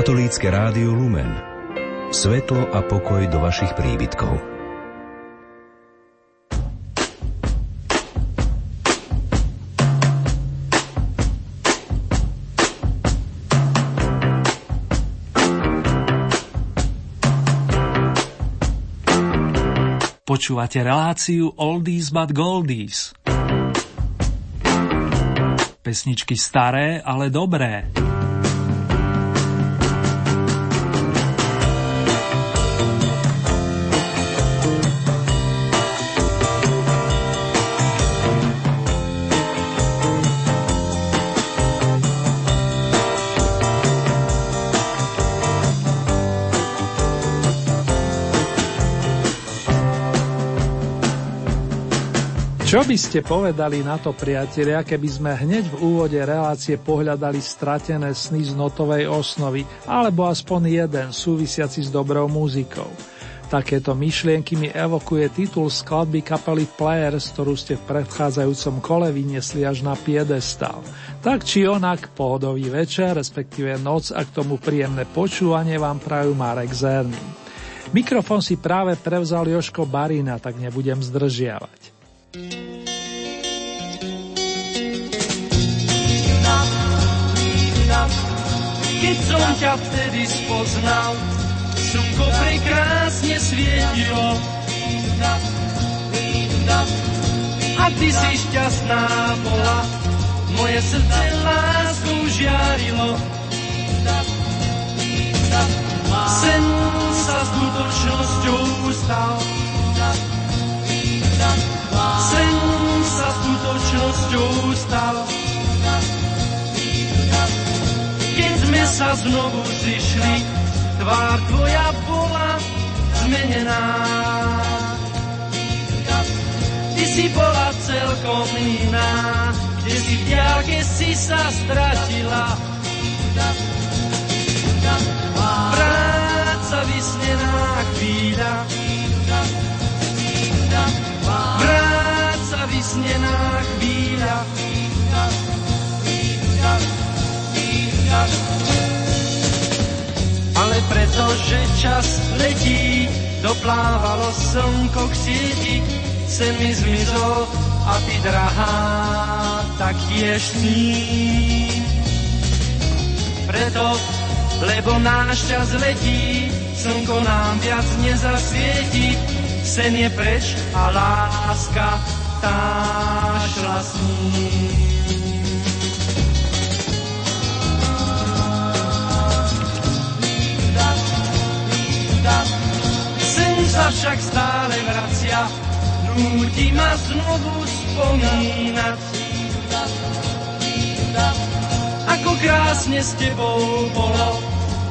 Katolícke rádio Lumen. Svetlo a pokoj do vašich príbytkov. Počúvate reláciu Oldies but Goldies. Pesničky staré, ale dobré. Čo by ste povedali na to, priatelia, keby sme hneď v úvode relácie pohľadali stratené sny z notovej osnovy, alebo aspoň jeden súvisiaci s dobrou muzikou? Takéto myšlienky mi evokuje titul skladby kapely Players, ktorú ste v predchádzajúcom kole vyniesli až na piedestal. Tak či onak, pohodový večer, respektíve noc a k tomu príjemné počúvanie vám prajú Marek Zerný. Mikrofón si práve prevzal Joško Barina, tak nebudem zdržiavať. Keď som ťa vtedy spoznal, slnko prekrásne svietilo. A ty si šťastná bola, moje srdce lásku žiarilo. Sen sa skutočnosťou stal. Sen sa skutočnosťou stal. Keď sme sa znovu zišli, tvár tvoja bola zmenená. Ty si bola celkom iná, kde si v diálke si sa stratila. Práca vysnená chvíľa, Práca vysnená chvíľa. Ale pretože čas letí, doplávalo slnko k sieti, sen mi zmizol a ty drahá, tak tiež sní. Preto, lebo náš čas letí, slnko nám viac nezasvieti, sen je preč a láska tá šla s ním. Sa však stále vracia, núti ma znovu spomínať. Ako krásne s tebou bolo,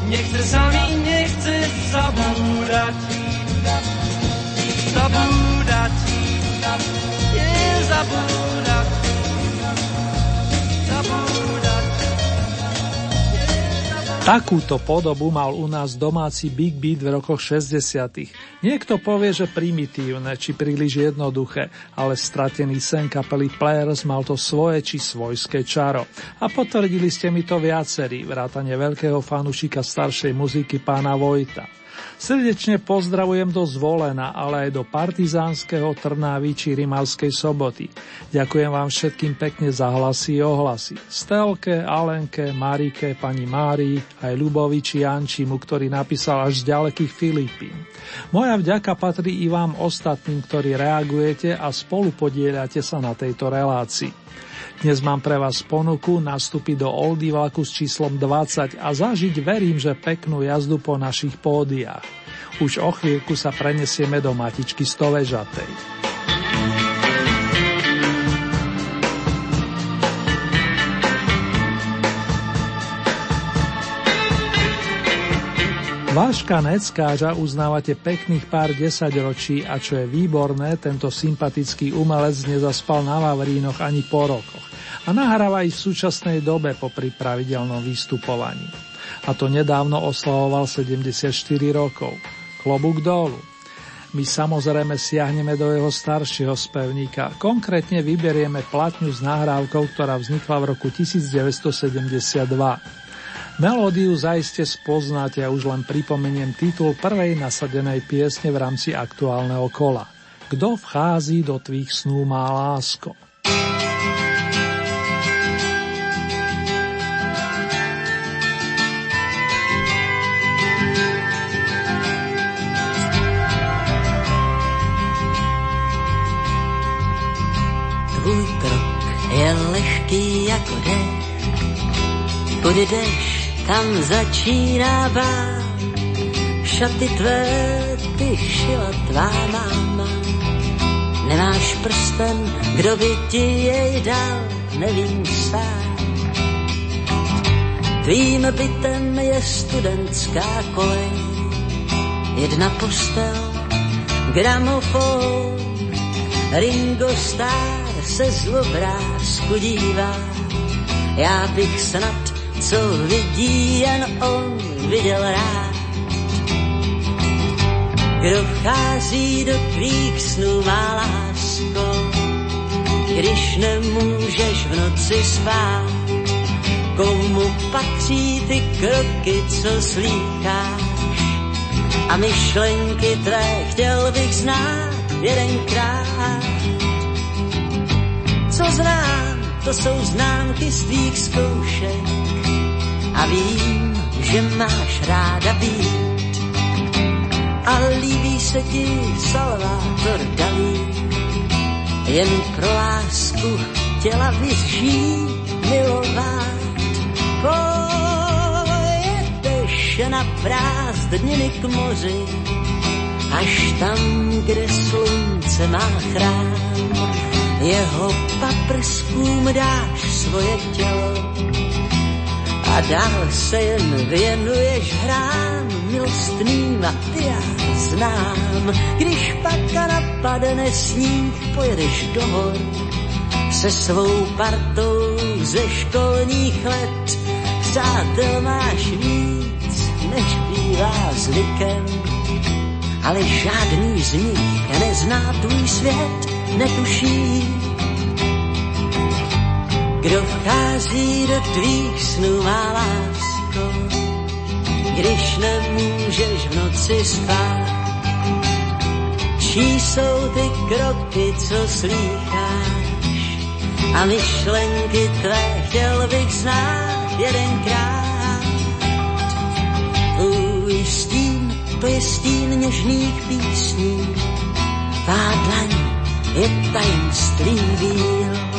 nechce sa mi, nechce zabúdať zabúdať, zabúdať. Takúto podobu mal u nás domáci Big Beat v rokoch 60. Niekto povie, že primitívne či príliš jednoduché, ale stratený sen kapely Players mal to svoje či svojské čaro. A potvrdili ste mi to viacerí, vrátane veľkého fanušika staršej muziky pána Vojta. Srdečne pozdravujem do Zvolena, ale aj do Partizánskeho Trnávy či Rimavskej soboty. Ďakujem vám všetkým pekne za hlasy a ohlasy. Stelke, Alenke, Marike, pani Márii, aj Ľubovi či Jančimu, ktorý napísal až z ďalekých Filipín. Moja vďaka patrí i vám ostatným, ktorí reagujete a spolu podieľate sa na tejto relácii. Dnes mám pre vás ponuku nastúpiť do Oldy vlaku s číslom 20 a zažiť verím, že peknú jazdu po našich pódiách. Už o chvíľku sa prenesieme do matičky Stovežatej. Váška neckáža uznávate pekných pár desaťročí a čo je výborné, tento sympatický umelec nezaspal na Vavrínoch ani po rokoch a nahráva ich v súčasnej dobe po pravidelnom vystupovaní. A to nedávno oslavoval 74 rokov. Klobúk dolu. My samozrejme siahneme do jeho staršieho spevníka. Konkrétne vyberieme platňu s nahrávkou, ktorá vznikla v roku 1972. Melódiu zaiste spoznáte a už len pripomeniem titul prvej nasadenej piesne v rámci aktuálneho kola. Kto vchází do tvých snú má lásko? Tvůj krok je lehký jako dech, půjdeš tam začíná. Šaty tvé ty šila tvá máma. Nemáš prsten, kdo by ti jej dal, nevím sám. Tvým bytem je studentská kolej, jedna postel, gramofon, Ringo Starr se z obrázku dívá, já bych snad co vidí jen on viděl rád. Kdo vchází do tvých snů, má lásko, když nemůžeš v noci spát. Komu patří ty kroky, co slýcháš? A myšlenky tvé chtěl bych znát jedenkrát. Co znám, to jsou známky z tvých zkoušek a vím, že máš ráda být. A líbí se ti Salvador Dalí, jen pro lásku chtěla žít, milovat. Pojedeš na prázdniny k moři, až tam, kde slunce má chrám. Jeho paprskům dáš svoje tělo, a dál se jen věnuješ hrám milostným a ty já znám. Když pak napadne sníh, pojedeš do hor se svou partou ze školních let. Přátel máš víc, než bývá zvykem, ale žádný z nich nezná tvůj svět, netuší, kdo vchází do tvých snů, má lásko, když nemůžeš v noci spát. Čí jsou ty kroky, co slýcháš a myšlenky tvé chtěl bych znát jedenkrát. Tvůj stín, to je stín něžných písní, tvá dlaň je tajemství víl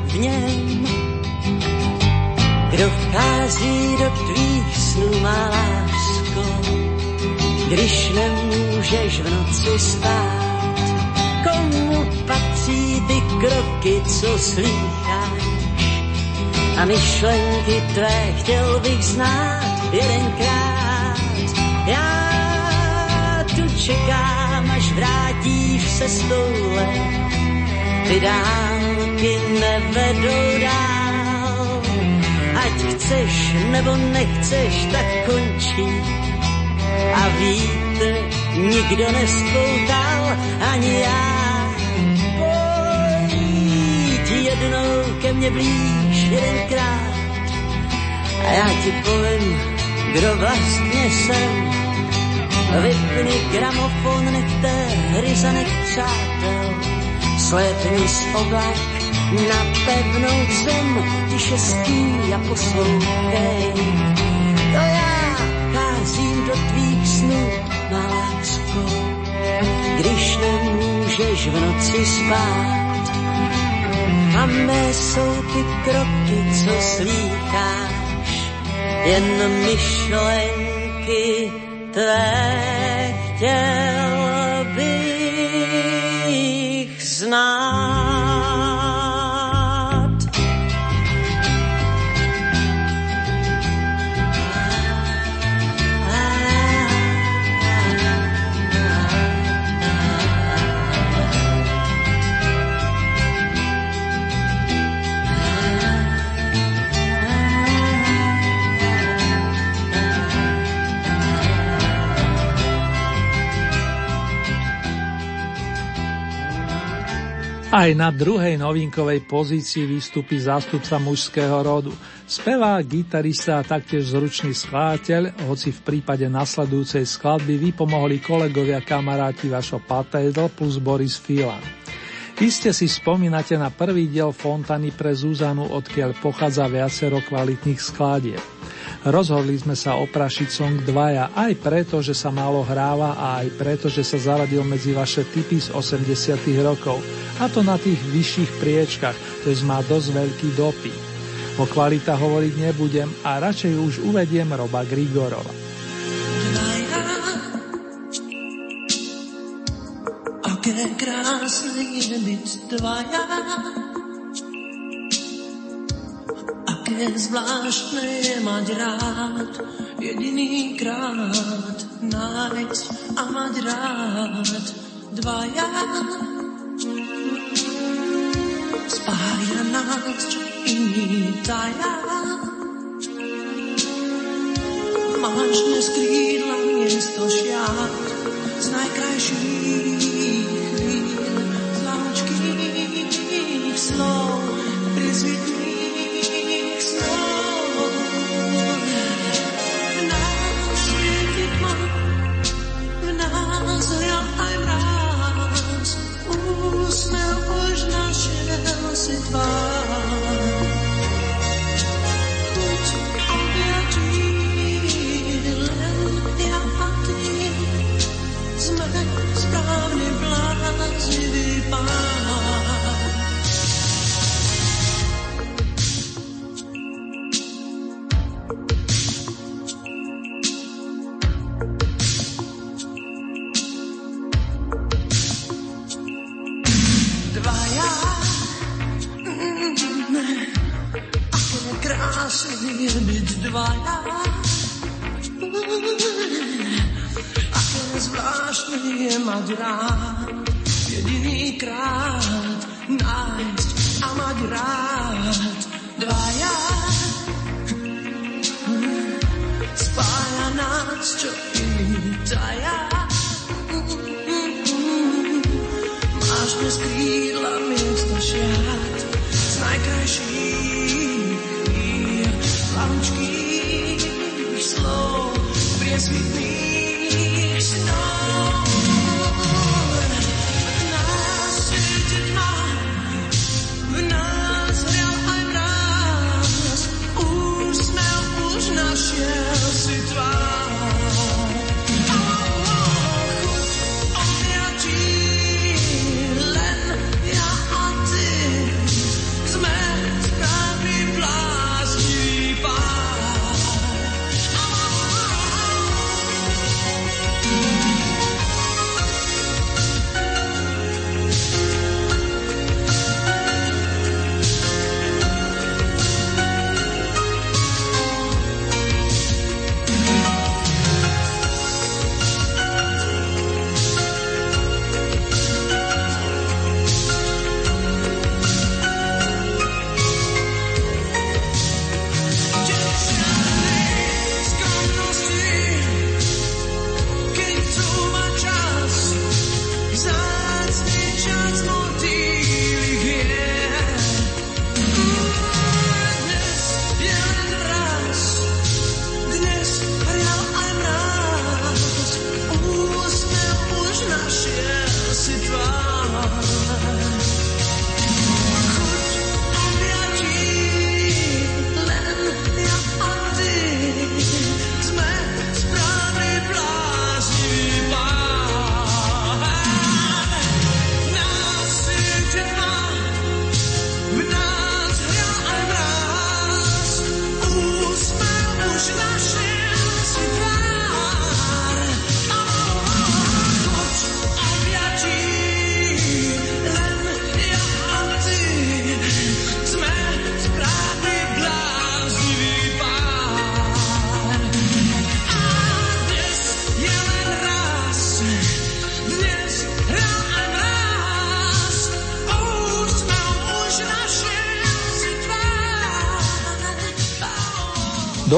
v něm. Kdo vchází do tvých snů, má lásko, když nemůžeš v noci spát. Komu patří ty kroky, co slýcháš? A myšlenky tvé chtěl bych znát jedenkrát. Já tu čekám, až vrátíš se stole, ty dálky nevedou dál. Ať chceš nebo nechceš, tak končí. A víte, nikdo nespoutal, ani já. Pojď jednou ke mně blíž jedenkrát a já ti povím, kdo vlastně jsem. Vypni gramofon, nechte hry za nech přátel Slétni z oblak na pevnou zem, tiše ský a poslouchej. To já cházím do tvých snů, má lásko, když nemůžeš v noci spát. A mé jsou ty kroky, co slýcháš, jen myšlenky tvé chtěl znát. Aj na druhej novinkovej pozícii vystúpi zástupca mužského rodu. Spevák, gitarista a taktiež zručný skladateľ, hoci v prípade nasledujúcej skladby vypomohli kolegovia kamaráti Vašo Patédl plus Boris Filan. Iste si spomínate na prvý diel Fontany pre Zuzanu, odkiaľ pochádza viacero kvalitných skladieb. Rozhodli sme sa oprašiť song dvaja aj preto, že sa málo hráva a aj preto, že sa zaradil medzi vaše typy z 80 rokov. A to na tých vyšších priečkach, to má dosť veľký dopy. O kvalita hovoriť nebudem a radšej už uvediem Roba Grigorova. Aké krásne je byť dvaja Aké zvláštne je mať rád, jediný krát nájsť a mať rád dvaja. Spája nás, iný taja. Máš dnes krídla miesto šiat z najkrajších chvíľ, z slov,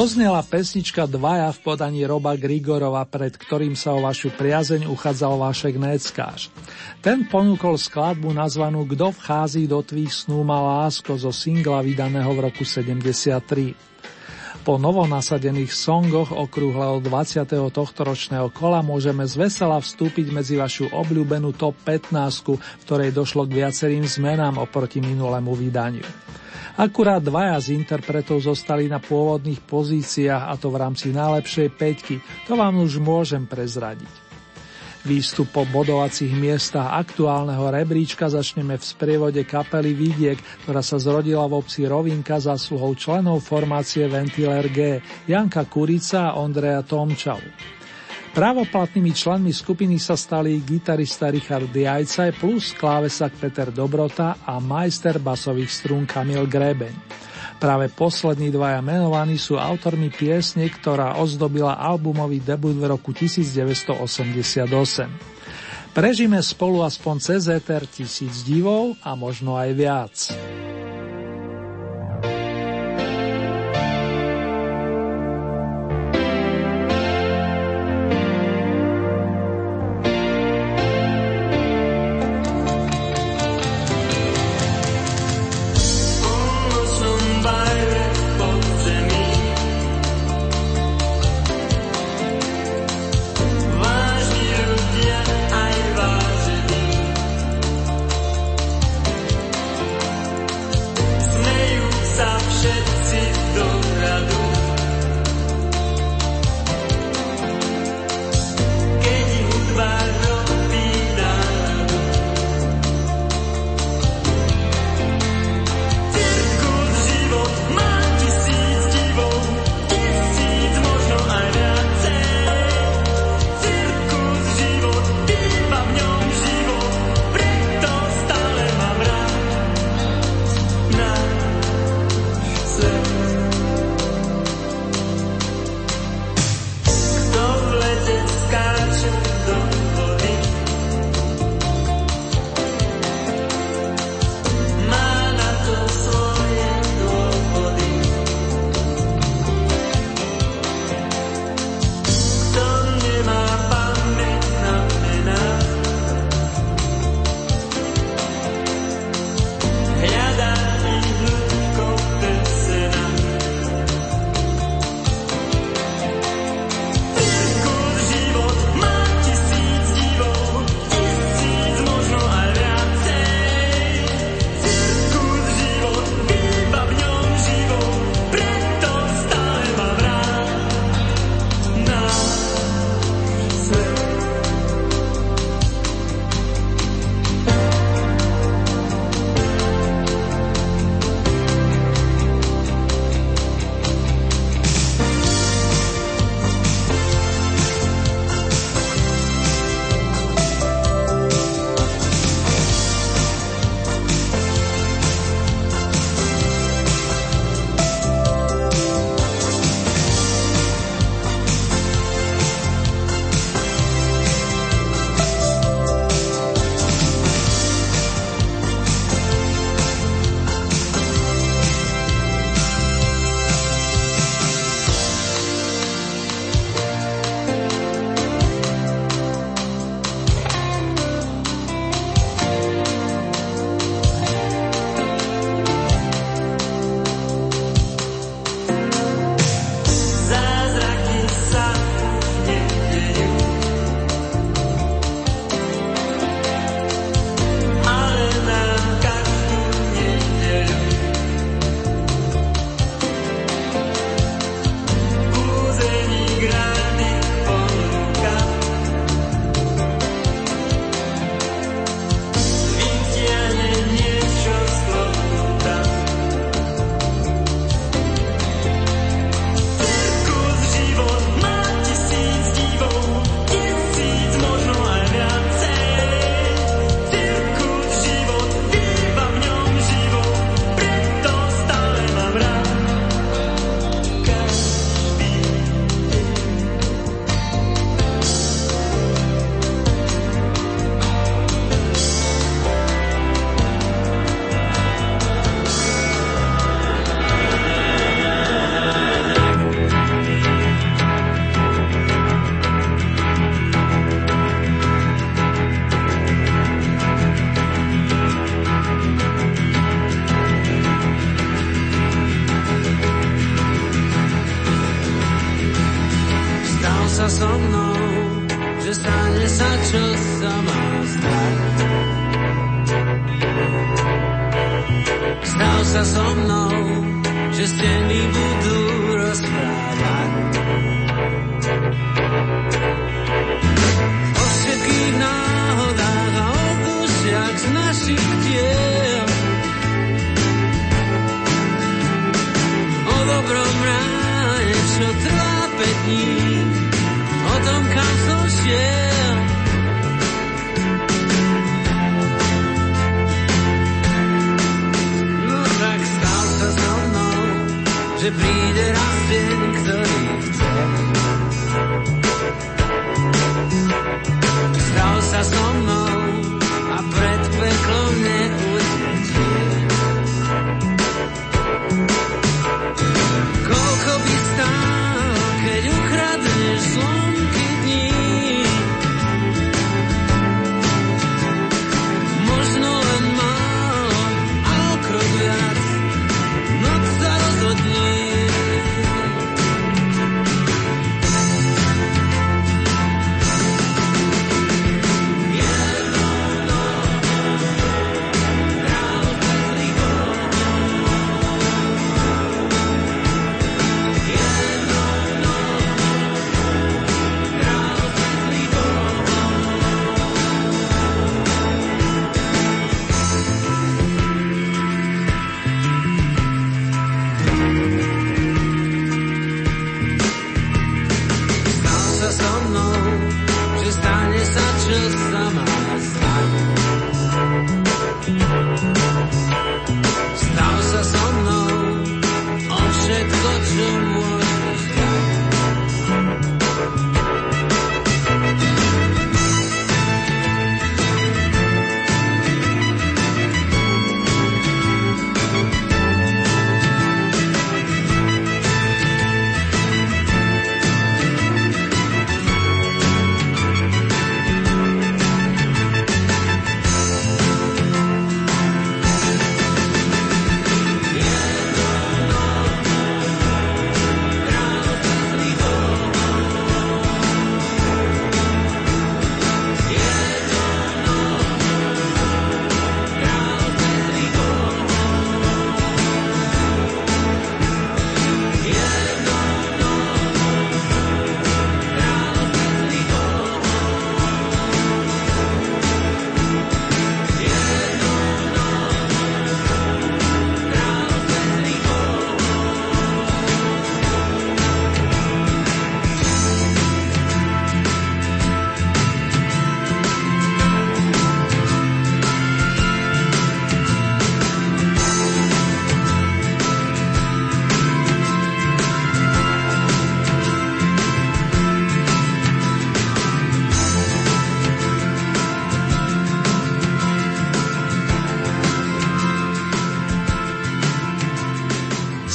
Doznela pesnička Dvaja v podaní Roba Grigorova, pred ktorým sa o vašu priazeň uchádzal Vašek Neckáš. Ten ponúkol skladbu nazvanú Kto vchází do tvých snú má lásko zo singla vydaného v roku 73. Po novonasadených songoch okrúhleho 20. tohto ročného kola môžeme z vesela vstúpiť medzi vašu obľúbenú top 15, v ktorej došlo k viacerým zmenám oproti minulému vydaniu. Akurát dvaja z interpretov zostali na pôvodných pozíciách a to v rámci najlepšej peťky, to vám už môžem prezradiť. Výstup po bodovacích miestach aktuálneho rebríčka začneme v sprievode kapely Vidiek, ktorá sa zrodila v obci Rovinka sluhou členov formácie Ventiler G, Janka Kurica a Ondreja Tomčavu. Právoplatnými členmi skupiny sa stali gitarista Richard Diajcaj plus klávesak Peter Dobrota a majster basových strún Kamil Grebeň. Práve poslední dvaja menovaní sú autormi piesne, ktorá ozdobila albumový debut v roku 1988. Prežíme spolu aspoň cez ETR tisíc divov a možno aj viac.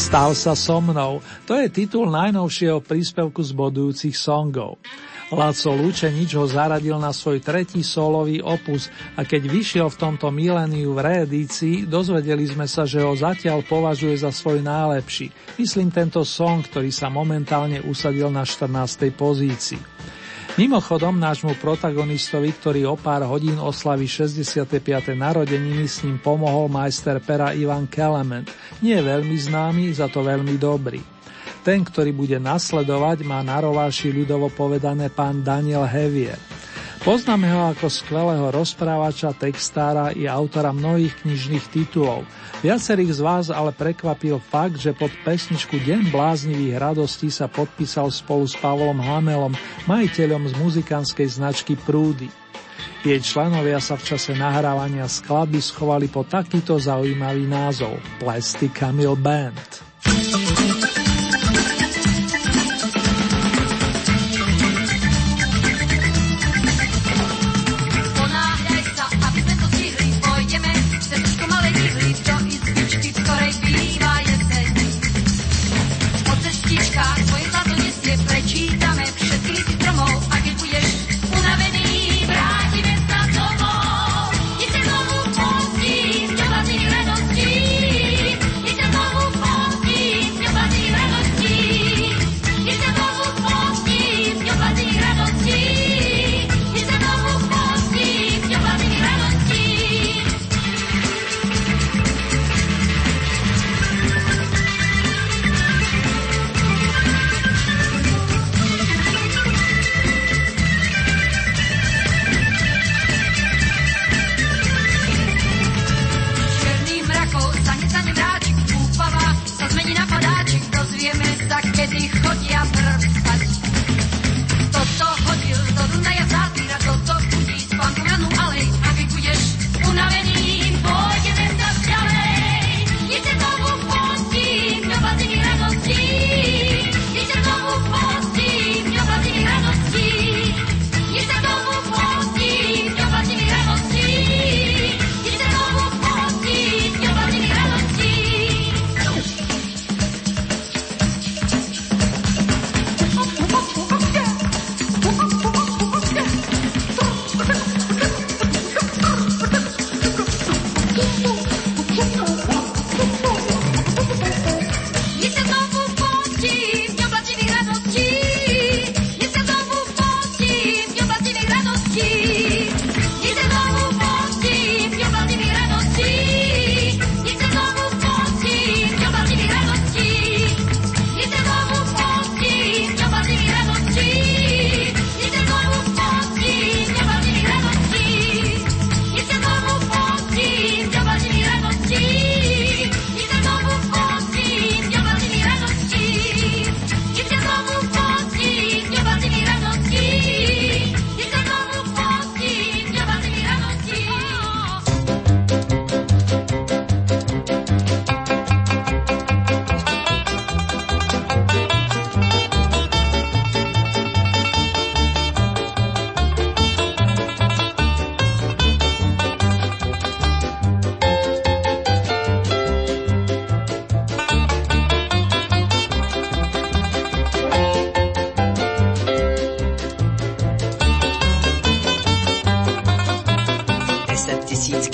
Stav sa so mnou, to je titul najnovšieho príspevku z bodujúcich songov. Laco Lučenič ho zaradil na svoj tretí solový opus a keď vyšiel v tomto miléniu v reedícii, dozvedeli sme sa, že ho zatiaľ považuje za svoj najlepší. Myslím tento song, ktorý sa momentálne usadil na 14. pozícii. Mimochodom, nášmu protagonistovi, ktorý o pár hodín oslaví 65. narodeniny, s ním pomohol majster pera Ivan Kelement. Nie veľmi známy, za to veľmi dobrý. Ten, ktorý bude nasledovať, má na rováši ľudovo povedané pán Daniel Hevier. Poznáme ho ako skvelého rozprávača, textára i autora mnohých knižných titulov. Viacerých z vás ale prekvapil fakt, že pod pesničku Deň bláznivých radostí sa podpísal spolu s Pavlom Hamelom, majiteľom z muzikánskej značky Prúdy. Jej členovia sa v čase nahrávania skladby schovali po takýto zaujímavý názov Plastic Camille Band.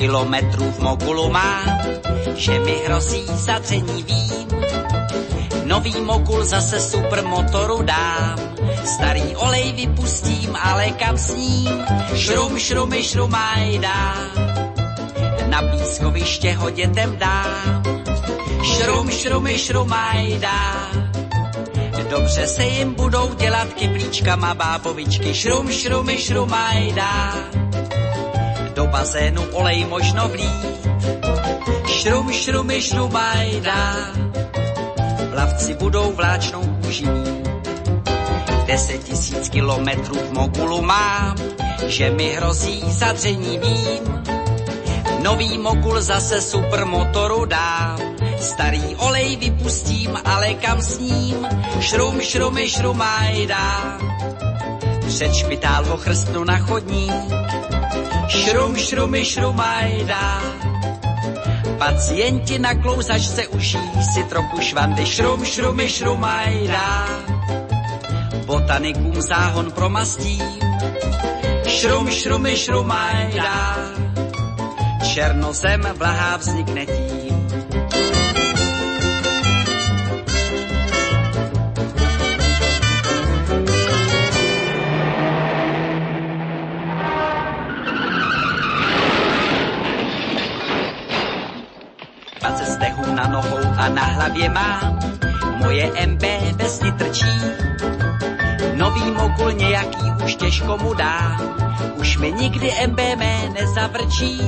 Kilometrů v mogulu má, že mi hrozí zadření vím. Nový mogul zase supermotoru dám, starý olej vypustím, ale kam s ním? Šrum, šrumy, šrumaj dám. Na pískoviště ho dětem dám, šrum, šrumy, šrumaj dám. Dobře se jim budou dělat kyblíčkama bábovičky, šrum, šrumy, šrumaj dám bazénu olej možno vlít. Šrum, šrumy, šrumajda, plavci budou vláčnou kůži Deset tisíc kilometrů v mogulu mám, že mi hrozí zadření vím. Nový mogul zase supermotoru dám, starý olej vypustím, ale kam s ním? Šrum, šrumy, šrumajda. Před špitál ho chrstnu na chodník, Šrum, šrumy, šrumajda. Pacienti na klouzačce uší si trochu švandy. Šrum, šrumy, šrumajda. Botanikům záhon promastím. Šrum, šrumy, šrumajda. Černozem vlahá vznikne tím. A na hlavě mám moje MB vesni trčí. Nový mogul nějaký už těžko mu dá, už mi nikdy MB mé nezavrčí.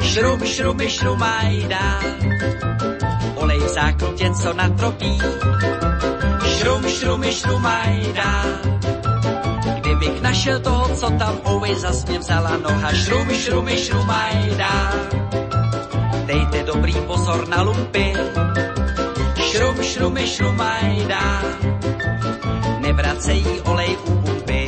Šrum, šrumy, šrumajda, olej v záklutě, co natropí. Šrum, šrumy, šrumajda, kdybych našel toho, co tam ovej zas mě vzala noha. Šrum, šrumy, šrumajda, dejte dobrý pozor na lumpy, šrum, šrumy, šrumajda, nevracejí olej u pumpy.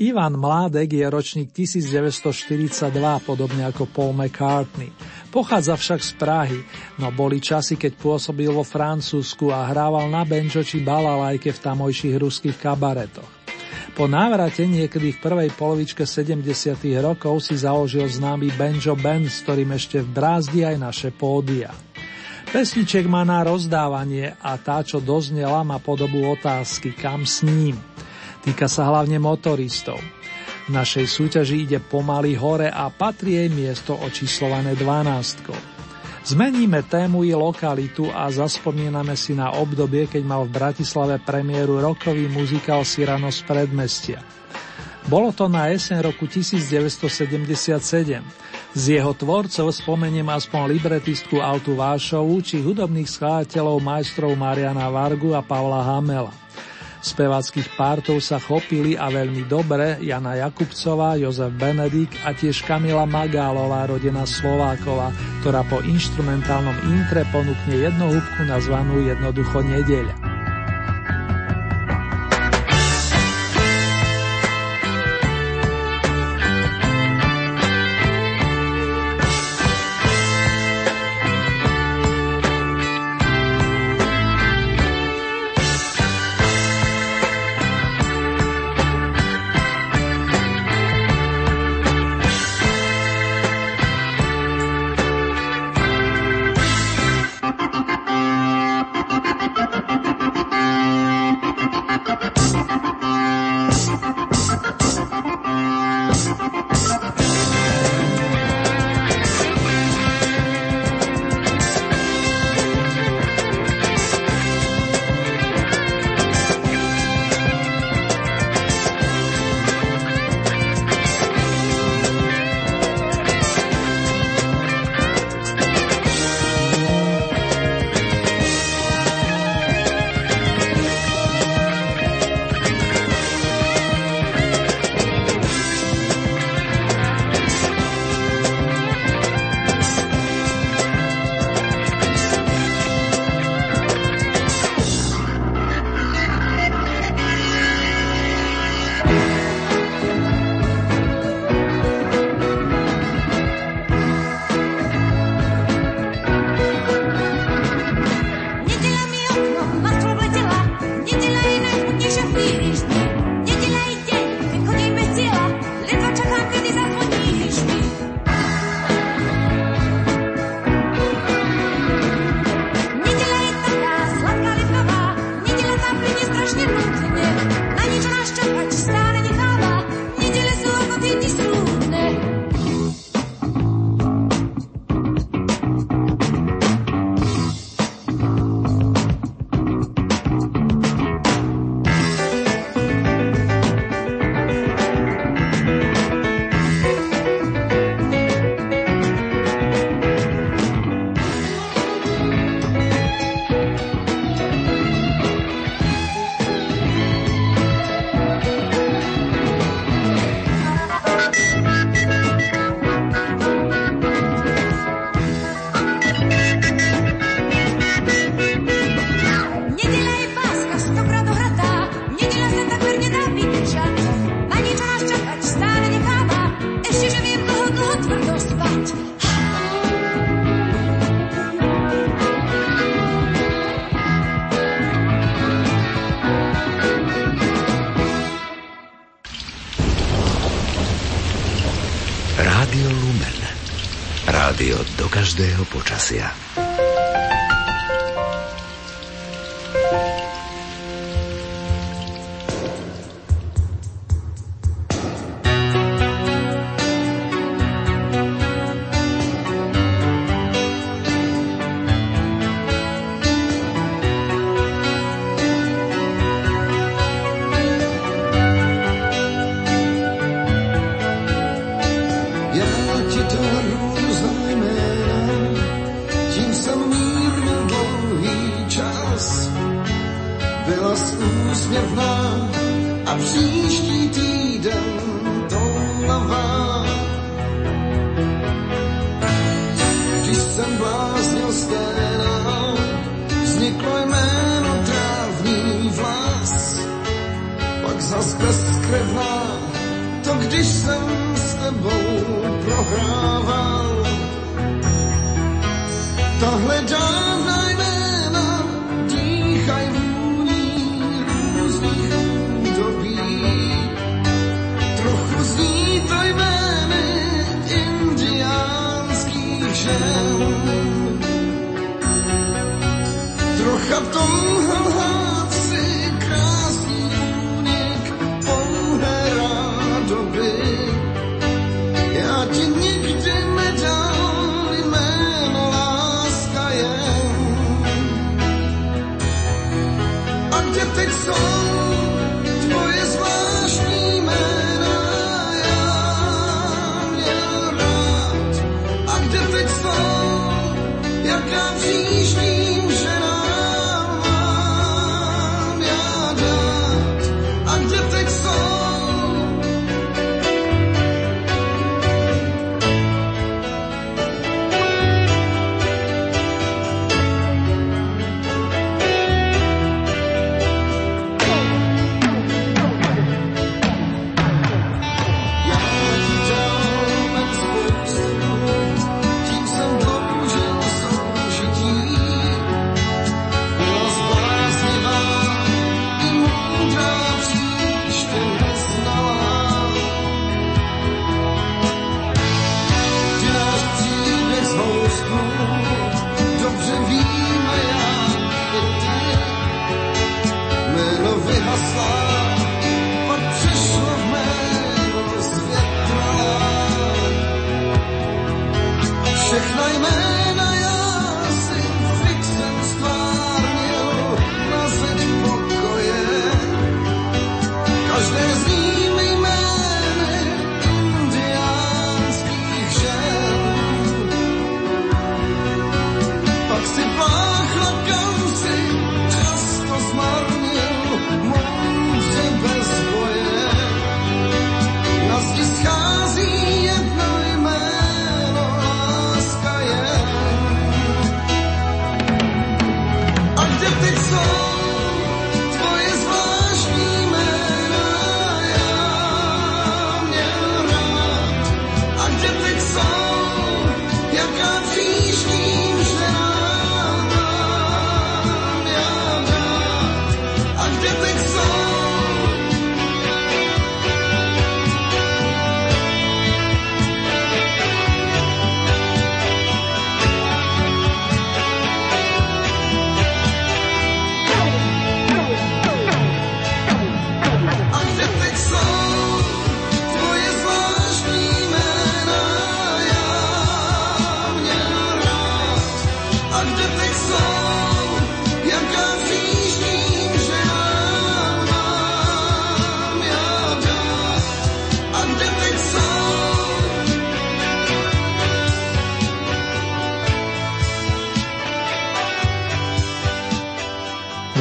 Ivan Mládek je ročník 1942, podobne ako Paul McCartney. Pochádza však z Prahy, no boli časy, keď pôsobil vo Francúzsku a hrával na benčo či balalajke v tamojších ruských kabaretoch. Po návrate niekedy v prvej polovičke 70. rokov si založil známy Benjo Band, s ktorým ešte v brázdi aj naše pódia. Pesniček má na rozdávanie a tá, čo doznela, má podobu otázky, kam s ním. Týka sa hlavne motoristov. Našej súťaži ide pomaly hore a patrí jej miesto očíslované 12. Zmeníme tému i lokalitu a zaspomíname si na obdobie, keď mal v Bratislave premiéru rokový muzikál Sirano z predmestia. Bolo to na jeseň roku 1977. Z jeho tvorcov spomeniem aspoň libretistku Altu Vášovu či hudobných skladateľov majstrov Mariana Vargu a Pavla Hamela. Spevackých pártov sa chopili a veľmi dobre Jana Jakubcová, Jozef Benedik a tiež Kamila Magálová, rodená Slovákova, ktorá po instrumentálnom intre ponúkne jednohúbku nazvanú jednoducho Nedeľa.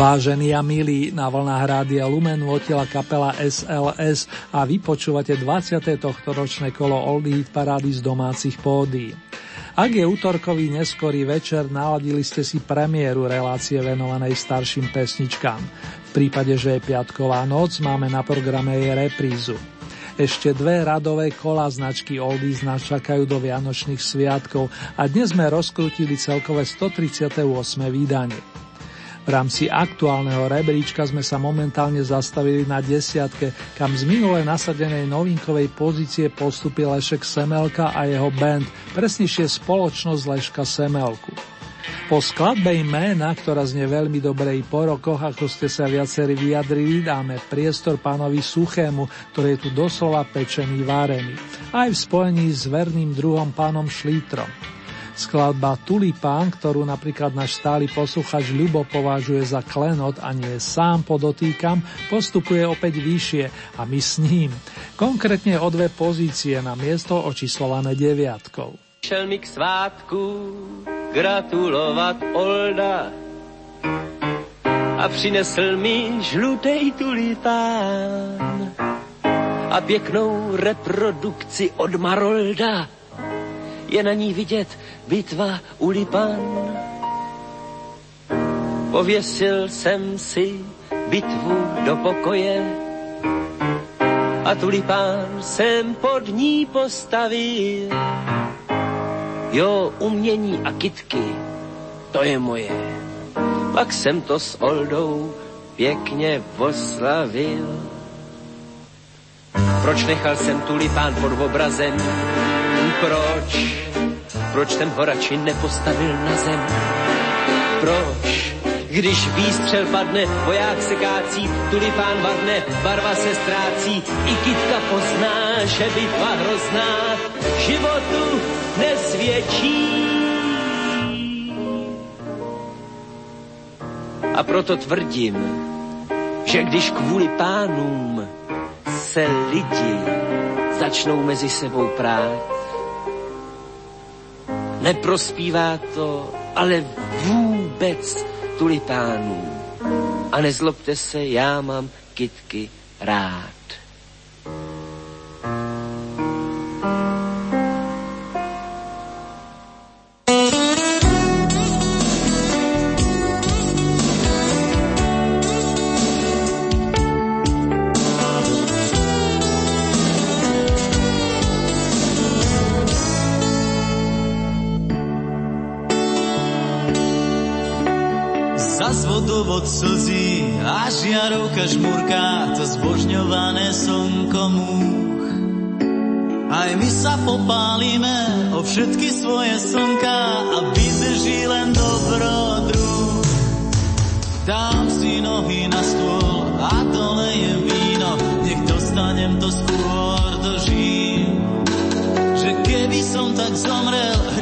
Vážení a milí, na vlnách Rádia Lumen votila kapela SLS a vy počúvate 20. tohto ročné kolo Oldie Hit parády z domácich pódií. Ak je útorkový neskorý večer, naladili ste si premiéru relácie venovanej starším pesničkám. V prípade, že je piatková noc, máme na programe jej reprízu. Ešte dve radové kola značky Oldies nás čakajú do Vianočných sviatkov a dnes sme rozkrutili celkové 138. vydanie. V rámci aktuálneho rebríčka sme sa momentálne zastavili na desiatke, kam z minule nasadenej novinkovej pozície postupil Lešek Semelka a jeho band, presnejšie spoločnosť Leška Semelku. Po skladbe Ména, ktorá znie veľmi dobre i po rokoch, ako ste sa viacerí vyjadrili, dáme priestor pánovi Suchému, ktorý je tu doslova pečený, várený. Aj v spojení s verným druhom pánom Šlítrom. Skladba Tulipán, ktorú napríklad náš stály posluchač Ľubo považuje za klenot a nie sám podotýkam, postupuje opäť vyššie a my s ním. Konkrétne o dve pozície na miesto očíslované deviatkou. Šel mi k svátku gratulovat Olda a přinesl mi žlutej tulipán a pěknou reprodukci od Marolda. Je na ní vidět bitva u Lipan. Pověsil jsem si bitvu do pokoje a tulipán jsem pod ní postavil. Jo, umění a kitky, to je moje. Pak jsem to s Oldou pěkně oslavil. Proč nechal jsem tulipán pod obrazem? Proč? Proč ten ho radši nepostavil na zem? Proč? Když výstřel padne, voják se kácí, tulipán vadne, barva se ztrácí, i kytka pozná, že bitva hrozná životu nesvědčí. A proto tvrdím, že když kvůli pánům se lidi začnou mezi sebou prát, Neprospívá to ale vůbec tulipánů. A nezlobte se, já mám kitky rád. Od slzí a žiarovka žmurká to zbožňované slnko múch. Aj my sa popálime o všetky svoje slnka a vydrží len dobrodruh. Dám si nohy na stôl a dolejem víno, nech dostanem to skôr do žín. Že keby som tak zomrel,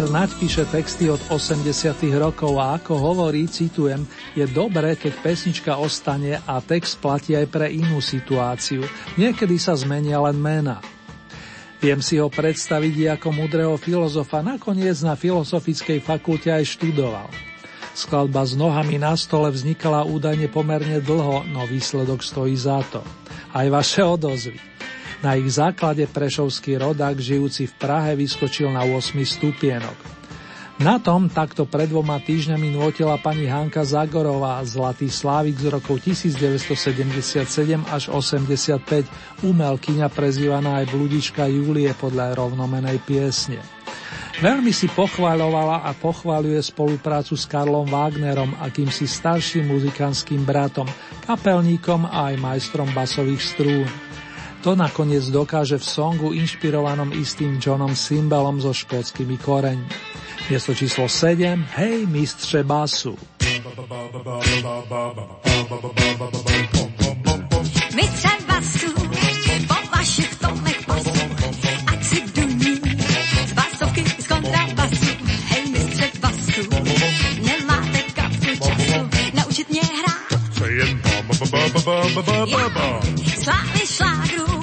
Peter Naď píše texty od 80 rokov a ako hovorí, citujem, je dobré, keď pesnička ostane a text platí aj pre inú situáciu. Niekedy sa zmenia len mena. Viem si ho predstaviť ako mudrého filozofa, nakoniec na filozofickej fakulte aj študoval. Skladba s nohami na stole vznikala údajne pomerne dlho, no výsledok stojí za to. Aj vaše odozvy. Na ich základe prešovský rodák žijúci v Prahe vyskočil na 8 stupienok. Na tom takto pred dvoma týždňami nôtila pani Hanka Zagorová, Zlatý Slávik z rokov 1977 až 85, umelkyňa prezývaná aj Bludička Julie podľa rovnomenej piesne. Veľmi si pochváľovala a pochváľuje spoluprácu s Karlom Wagnerom, akýmsi starším muzikantským bratom, kapelníkom a aj majstrom basových strún. To nakoniec dokáže v songu inšpirovanom istým Johnom Symbalom so škótskymi koreňmi. Miesto číslo 7, Hej, mistře basu. Mistře basu, Slávy šlágrů,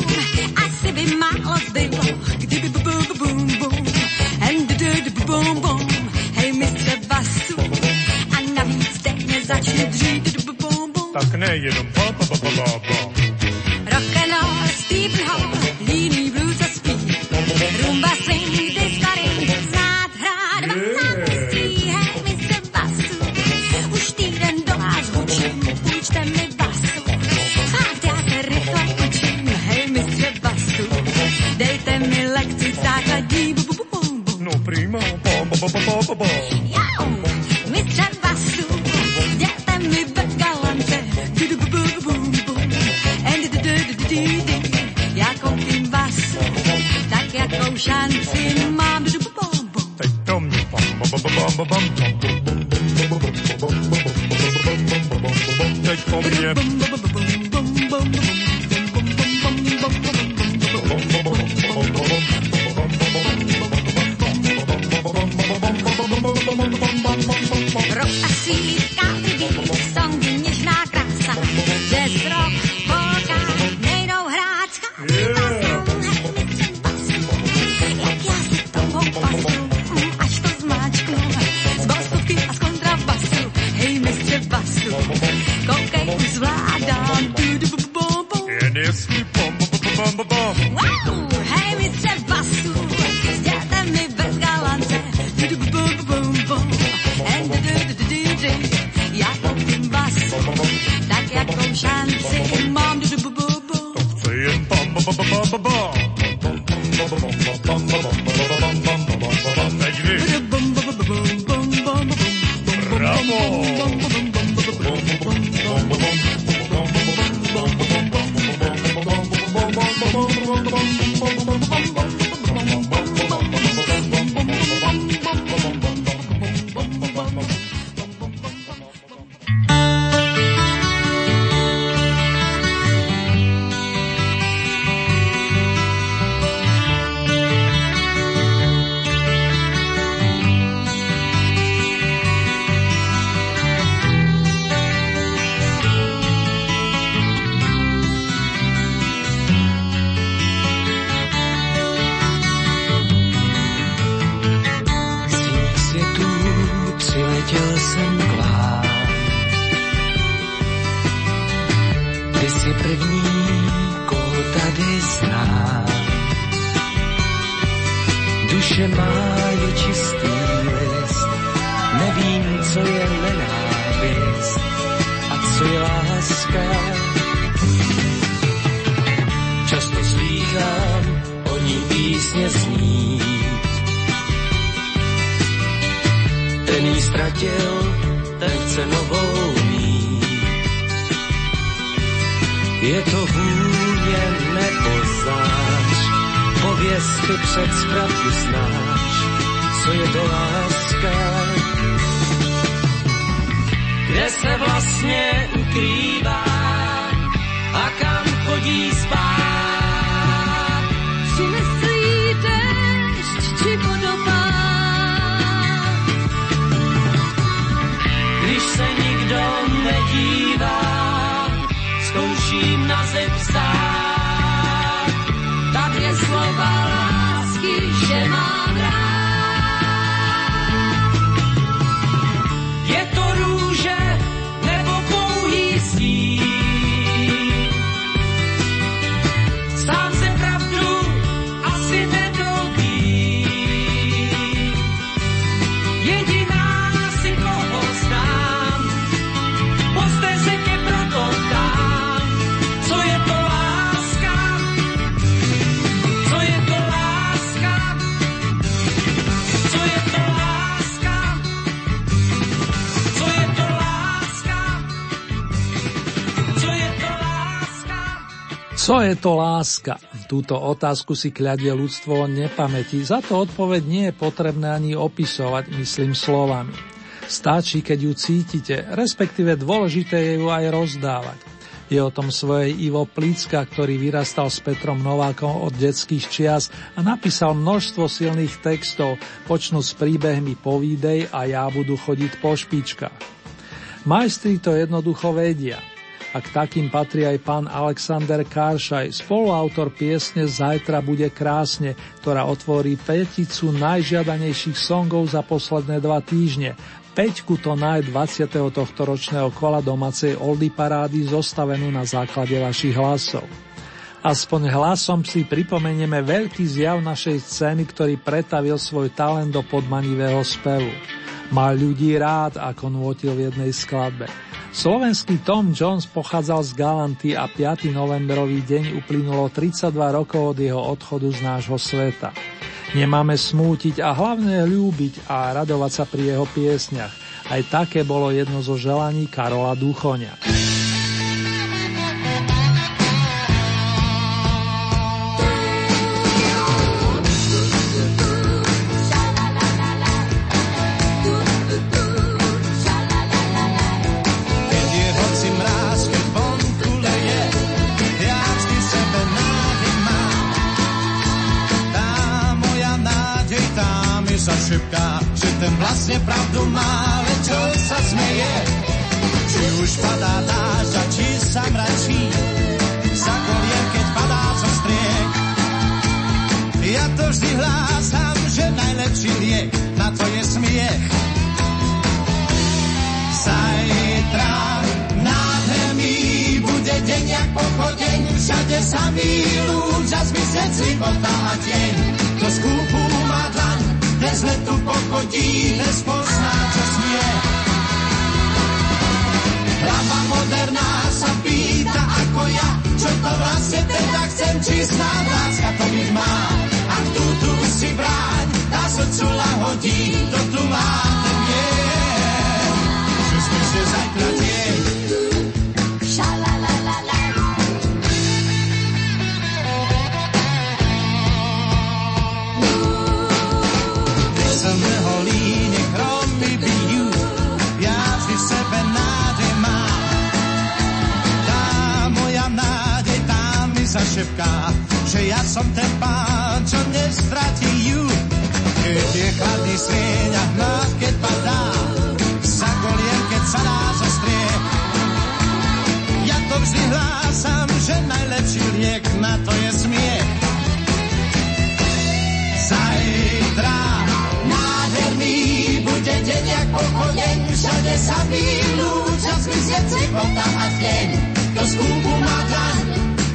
asi by málo zbylo, kdyby bu bu bu bum bum, and du du bu bum bum, hej mistře basu, a navíc denně začne dřít. Bum bum. Tak nejenom ba ba ba ba ba ba. Rock'n'roll, Stephen Hall, po, po, po. Co je to láska? Túto otázku si kľadie ľudstvo nepamätí, za to odpoveď nie je potrebné ani opisovať, myslím slovami. Stačí, keď ju cítite, respektíve dôležité je ju aj rozdávať. Je o tom svojej Ivo Plícka, ktorý vyrastal s Petrom Novákom od detských čias a napísal množstvo silných textov, počnú s príbehmi Povídej a ja budu chodiť po špičkách. Majstri to jednoducho vedia. A k takým patrí aj pán Alexander Karšaj, spoluautor piesne Zajtra bude krásne, ktorá otvorí peticu najžiadanejších songov za posledné dva týždne. Peťku to naj 20. tohto ročného kola domácej Oldy parády zostavenú na základe vašich hlasov. Aspoň hlasom si pripomenieme veľký zjav našej scény, ktorý pretavil svoj talent do podmanivého spevu. Mal ľudí rád, ako nôtil v jednej skladbe. Slovenský Tom Jones pochádzal z Galanty a 5. novembrový deň uplynulo 32 rokov od jeho odchodu z nášho sveta. Nemáme smútiť a hlavne ľúbiť a radovať sa pri jeho piesňach. Aj také bolo jedno zo želaní Karola Duchoňa. Najlepší liek na to je smiech. Zajtra nádherný bude deň jak pochodeň, všade samý lúč a zmizne života a deň. To skúpu má dlaň, ten letu pochodí, dnes pozná, čo smie. Hlava moderná sa pýta ako ja, čo to vlastne teda chcem, či snáď láska to byť má. Ak tu tu si bráň, tá srdcu lahodí, to tu má ten mier. Že zmizne zajtra deň, Keď som holí, nech hromy bijú, ja vždy v sebe nádej mám. Tá moja nádej, tá mi zašepká, že ja som ten pán, čo nestratí ju. Keď je chladný sieň a hmát, keď padá, za kolien, keď sa dá zo striech. Ja to vždy hlásam, že najlepší liek na to je smiech. Zajtra nádherný bude deň jak pochodeň, všade samý lúč a zmizne cibota a deň. To skúpu má dlaň,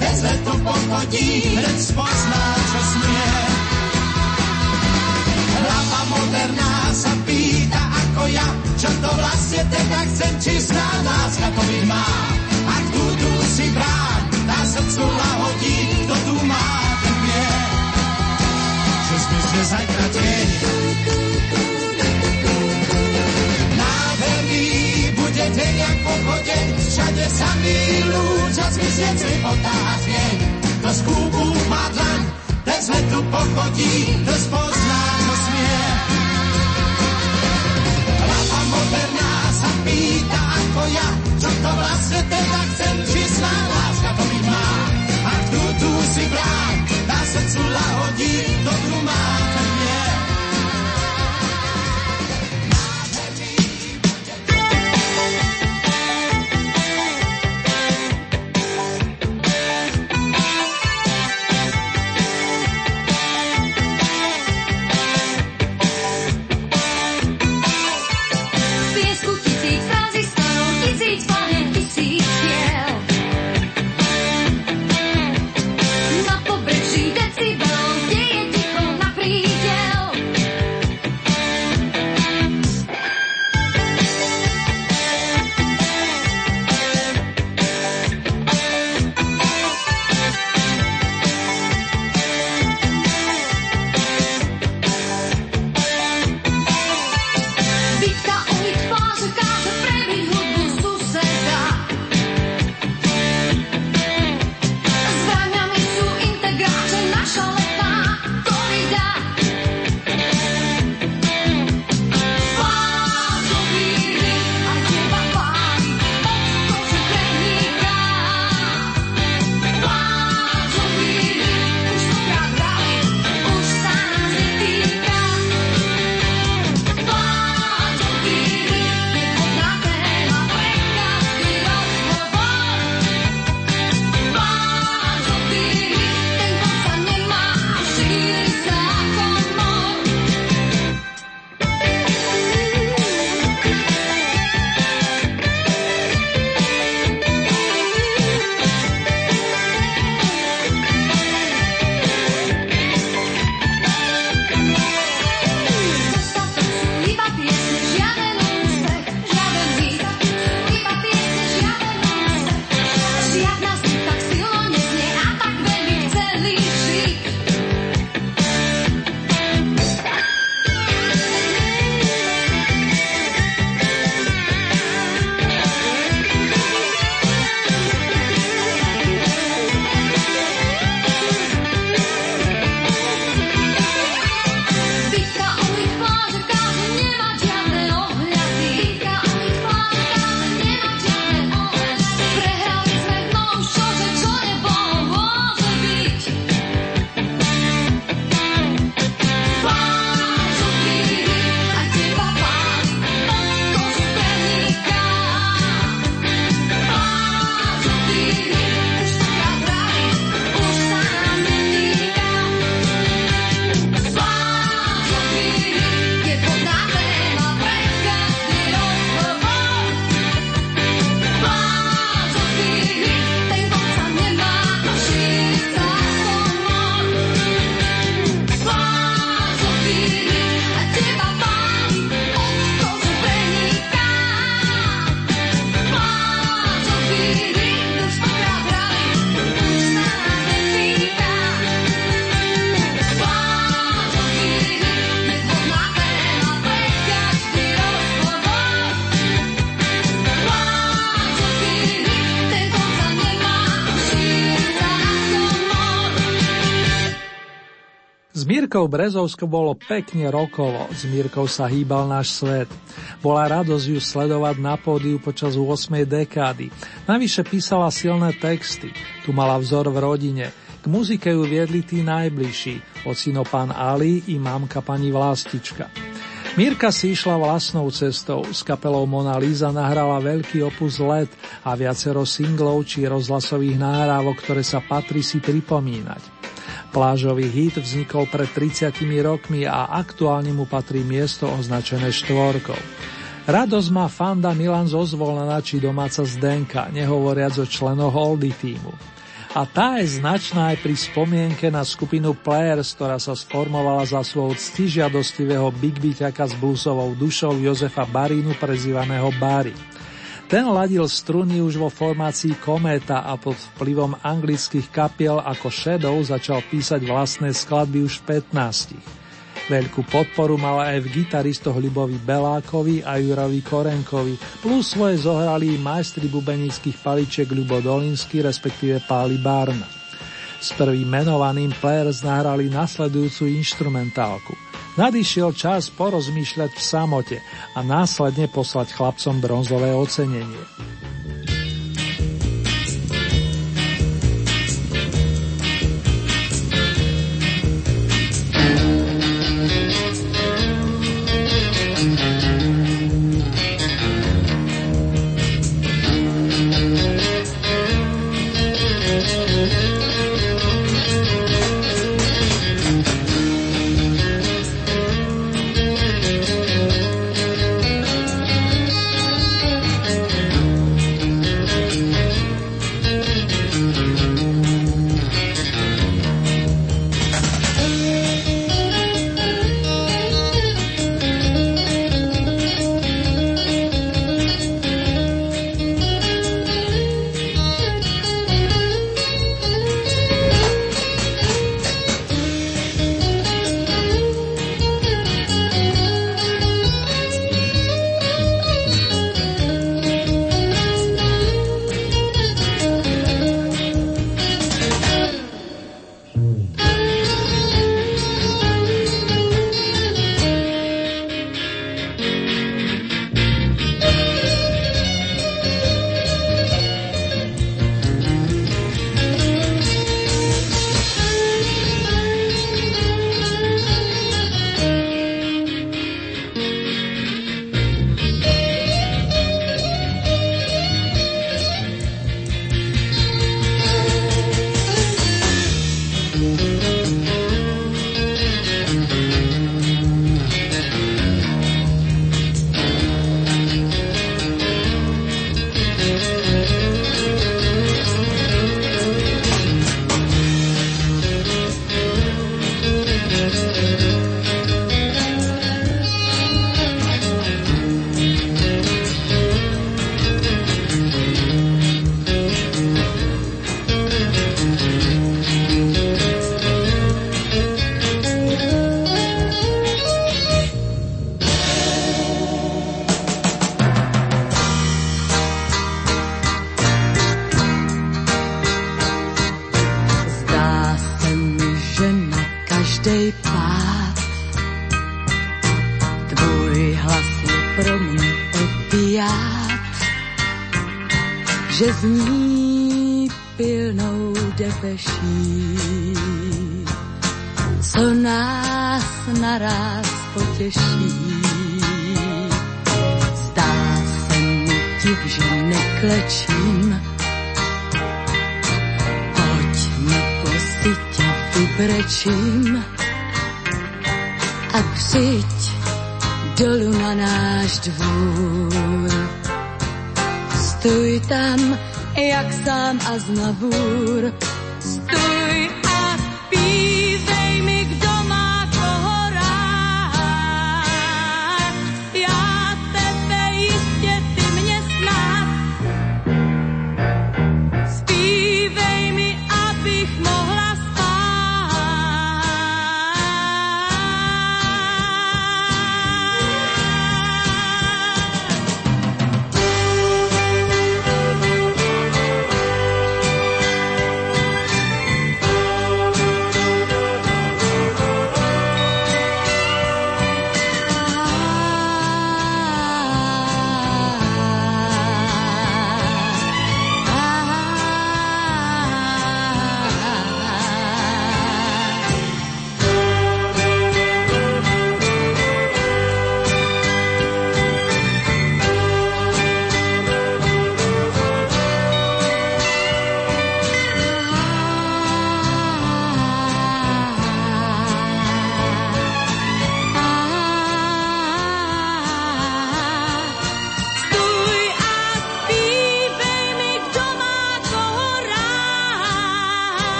bez letu pochodí, hneď spozná, čo smie. Moderná sa pýta ako ja, čo to vlastne teda chcem, či sná láska to má. Ak tu tu si bráň, tá srdcu lahodí, kto tu má, ten vie že zmizne zajtra deň. Nádherný bude deň jak pochodeň, všade samý lúč a zmizne cvipota a deň. To skúbu má dlaň, ten z letu pochodí, to spozná, čo smie. Ako ja, čo to vlastne teda chcem, či sná láska to byť má. Ak tu tu si bráň, dá srdcu lahodí, dobrú má Mírkou Brezovskou bolo pekne rokovo, s Mírkou sa hýbal náš svet. Bola radosť ju sledovať na pódiu počas 8. dekády. Navyše písala silné texty. Tu mala vzor v rodine. K muzike ju viedli tí najbližší, ocino pán Ali i mamka pani Vlastička. Mírka si išla vlastnou cestou. S kapelou Mona Lisa nahrala veľký opus Let a viacero singlov či rozhlasových nahrávok, ktoré sa patrí si pripomínať. Plážový hit vznikol pred 30 rokmi a aktuálne mu patrí miesto označené štvorkou. Radosť má fanda Milan Zozvolena či domáca Zdenka, nehovoriac o členoch Oldy týmu. A tá je značná aj pri spomienke na skupinu Players, ktorá sa sformovala za svojho ctižiadostivého big beatiaka s bluesovou dušou Jozefa Barínu, prezývaného Bary. Ten ladil struny už vo formácii Kométa a pod vplyvom anglických kapiel ako Shadow začal písať vlastné skladby už v 15. Veľkú podporu mal aj v gitaristoch Ľubovi Belákovi a Jurovi Korenkovi, plus svoje zohrali majstri bubenických paličiek Ľubo Dolinsky, respektíve Páli Barna. S prvým menovaným Players nahrali nasledujúcu instrumentálku – Nadišiel čas porozmýšľať v samote a následne poslať chlapcom bronzové ocenenie. na bu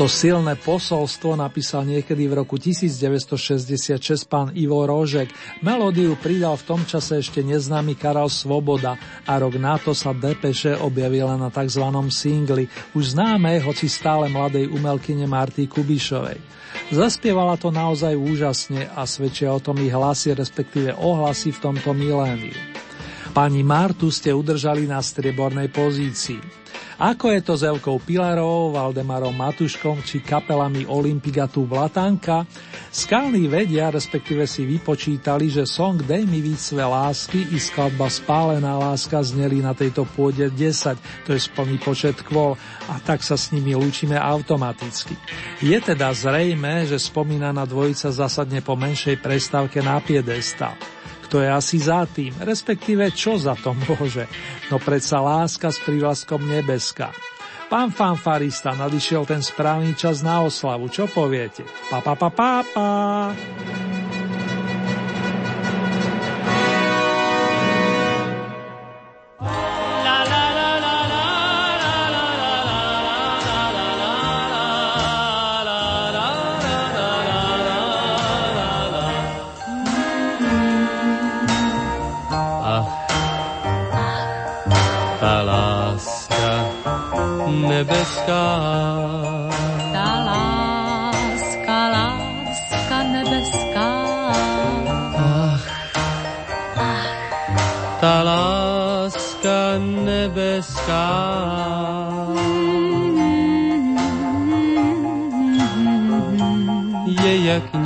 Toto silné posolstvo napísal niekedy v roku 1966 pán Ivo Rožek. Melódiu pridal v tom čase ešte neznámy Karel Svoboda a rok na to sa Depeše objavila na tzv. singli, už známej, hoci stále mladej umelkyne Marty Kubišovej. Zaspievala to naozaj úžasne a svedčia o tom ich hlasy, respektíve ohlasy v tomto miléniu. Pani Martu ste udržali na striebornej pozícii. Ako je to s Elkou Pilarovou, Valdemarom Matuškom či kapelami Olympika tu Blatanka? Skalní vedia, respektíve si vypočítali, že song Dej mi víc své lásky i skladba Spálená láska zneli na tejto pôde 10, to je splný počet kvôl a tak sa s nimi lúčime automaticky. Je teda zrejme, že spomínaná dvojica zasadne po menšej prestávke na piedestal. Kto je asi za tým, respektíve čo za to môže? No predsa láska s prívlaskom nebeská. Pán fanfarista, nadišiel ten správny čas na oslavu, čo poviete? Pa, pa, pa, pa, pa.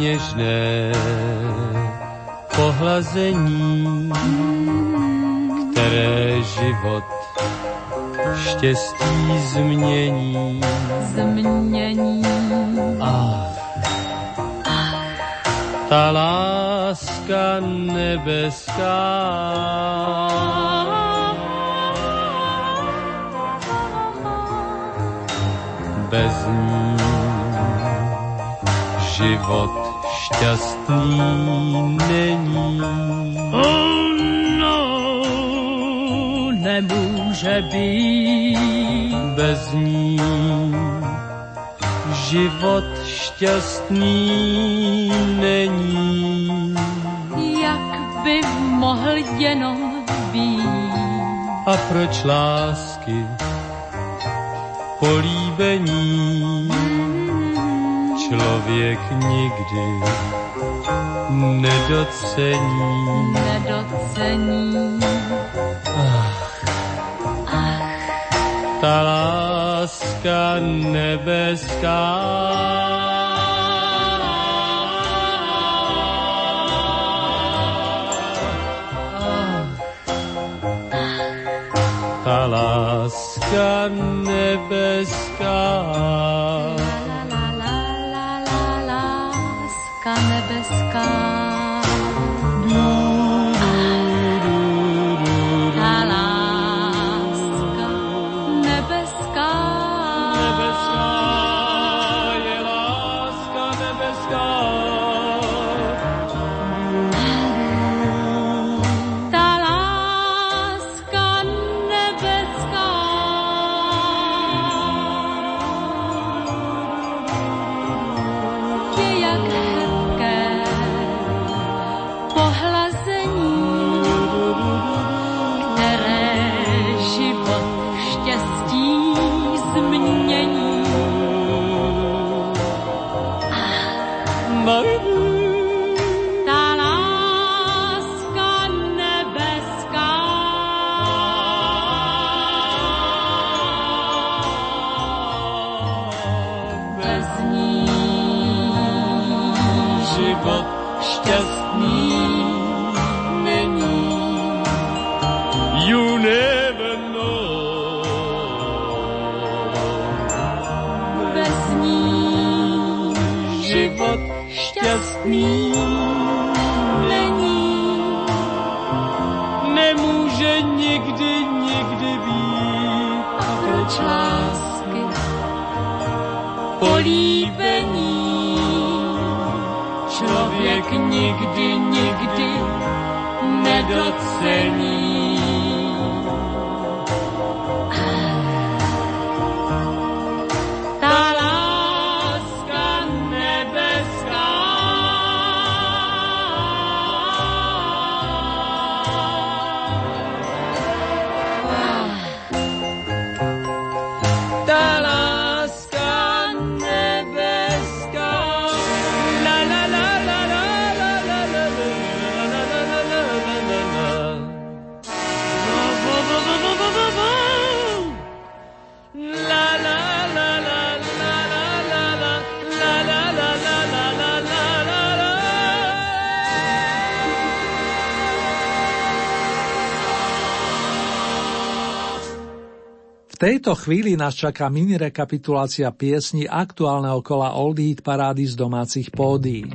Nežné pohlazení, které život štěstí změní. Změní. Ach, ta láska nebeská. Bez ní život šťastný není. Oh no, nemůže být bez ní život šťastný není. Jak by mohl jenom být? A proč lásky políbení člověk nikdy nedocení. Nedocení. Ach, ta láska nebeská. Ta láska nebeská. Nedocení. Tejto chvíli nás čaká mini rekapitulácia piesní aktuálneho kola Old Heat parády z domácich pódií.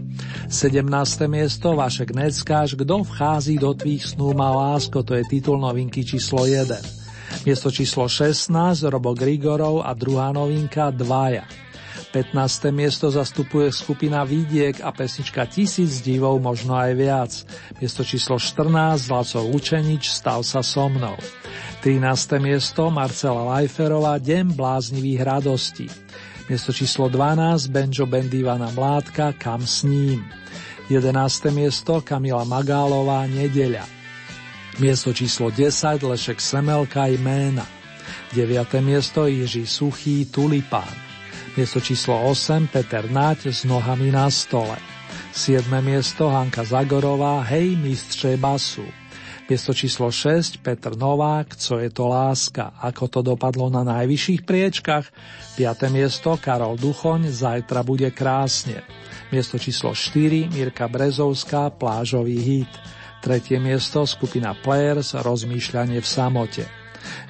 17. miesto Vašek Neckáš, kto vchází do tvých snú má lásko, to je titul novinky číslo 1. Miesto číslo 16 Robo Grigorov a druhá novinka Dvaja. 15. miesto zastupuje skupina Vidiek a pesnička Tisíc divov, možno aj viac. Miesto číslo 14 Laco Lučenič Stav sa so mnou. 13. miesto Marcela Lajferová Deň bláznivých radostí. Miesto číslo 12 Benjo Bendivana Mládka Kam s ním. 11. miesto Kamila Magálová Nedeľa. Miesto číslo 10 Lešek Semelka i Ména. 9. miesto Jiří Suchý Tulipán. Miesto číslo 8 Peter Naď s nohami na stole. 7. miesto Hanka Zagorová Hej mistře basu. Miesto číslo 6 Petr Novák Co je to láska? Ako to dopadlo na najvyšších priečkach? 5. miesto Karol Duchoň Zajtra bude krásne. Miesto číslo 4 Mirka Brezovská Plážový hit. Tretie miesto skupina Players Rozmýšľanie v samote.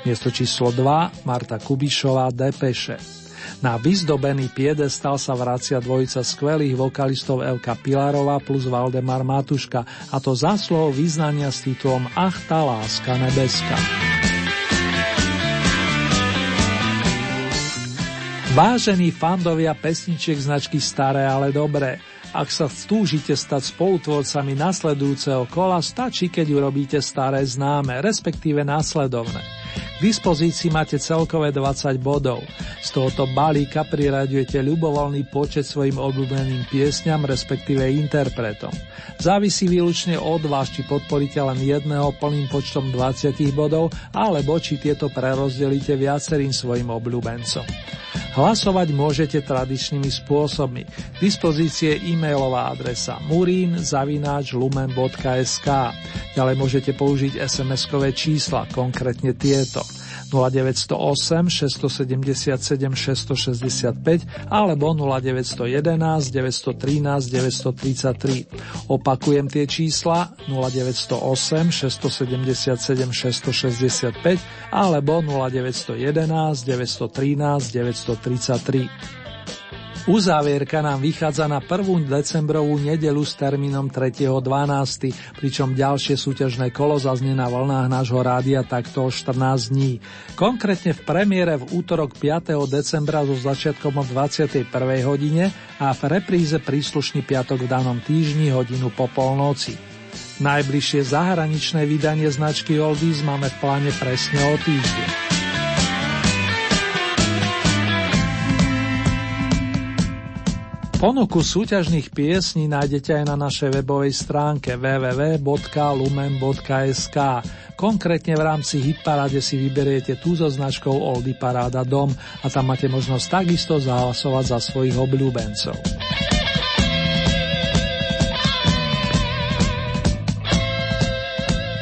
Miesto číslo 2 Marta Kubišová Depeše. Na vyzdobený piedestal sa vracia dvojica skvelých vokalistov Elka Pilarová plus Valdemar Matuška a to zásluhou význania s titulom Ach tá láska nebeska. Vážení fandovia pesničiek značky Staré, ale dobré, ak sa túžite stať spolutvorcami nasledujúceho kola, stačí, keď urobíte staré známe, respektíve následovné. K dispozícii máte celkové 20 bodov. Z tohoto balíka priraďujete ľubovoľný počet svojim obľúbeným piesňam, respektíve interpretom. Závisí výlučne od vás, či podporíte len jedného plným počtom 20 bodov, alebo či tieto prerozdelíte viacerým svojim obľúbencom. Hlasovať môžete tradičnými spôsobmi. K dispozície e-mailová adresa murin.lumen.sk Ďalej môžete použiť SMS-kové čísla, konkrétne tieto 0908 677 665 alebo 0911 913 933. Opakujem tie čísla 0908 677 665 alebo 0911 913 933. Uzávierka nám vychádza na 1. decembrovú nedelu s termínom 3.12., pričom ďalšie súťažné kolo zaznie na vlnách nášho rádia takto o 14 dní. Konkrétne v premiére v útorok 5. decembra so začiatkom o 21. hodine a v repríze príslušný piatok v danom týždni hodinu po polnoci. Najbližšie zahraničné vydanie značky Oldies máme v pláne presne o týždeň. Ponuku súťažných piesní nájdete aj na našej webovej stránke www.lumen.sk. Konkrétne v rámci Hitparáde si vyberiete tú so značkou Oldy Paráda Dom a tam máte možnosť takisto zahlasovať za svojich obľúbencov.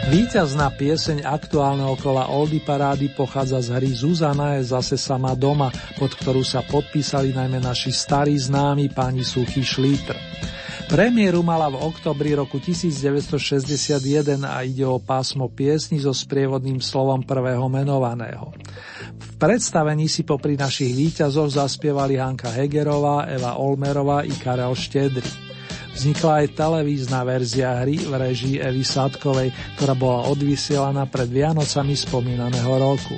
Výťazná pieseň aktuálneho kola Oldy Parády pochádza z hry Zuzana je zase sama doma, pod ktorú sa podpísali najmä naši starí známi páni Suchý Šlítr. Premiéru mala v oktobri roku 1961 a ide o pásmo piesni so sprievodným slovom prvého menovaného. V predstavení si popri našich výťazoch zaspievali Hanka Hegerová, Eva Olmerová i Karel Štedry. Vznikla aj televízna verzia hry v režii Evy Sadkovej, ktorá bola odvysielaná pred Vianocami spomínaného roku.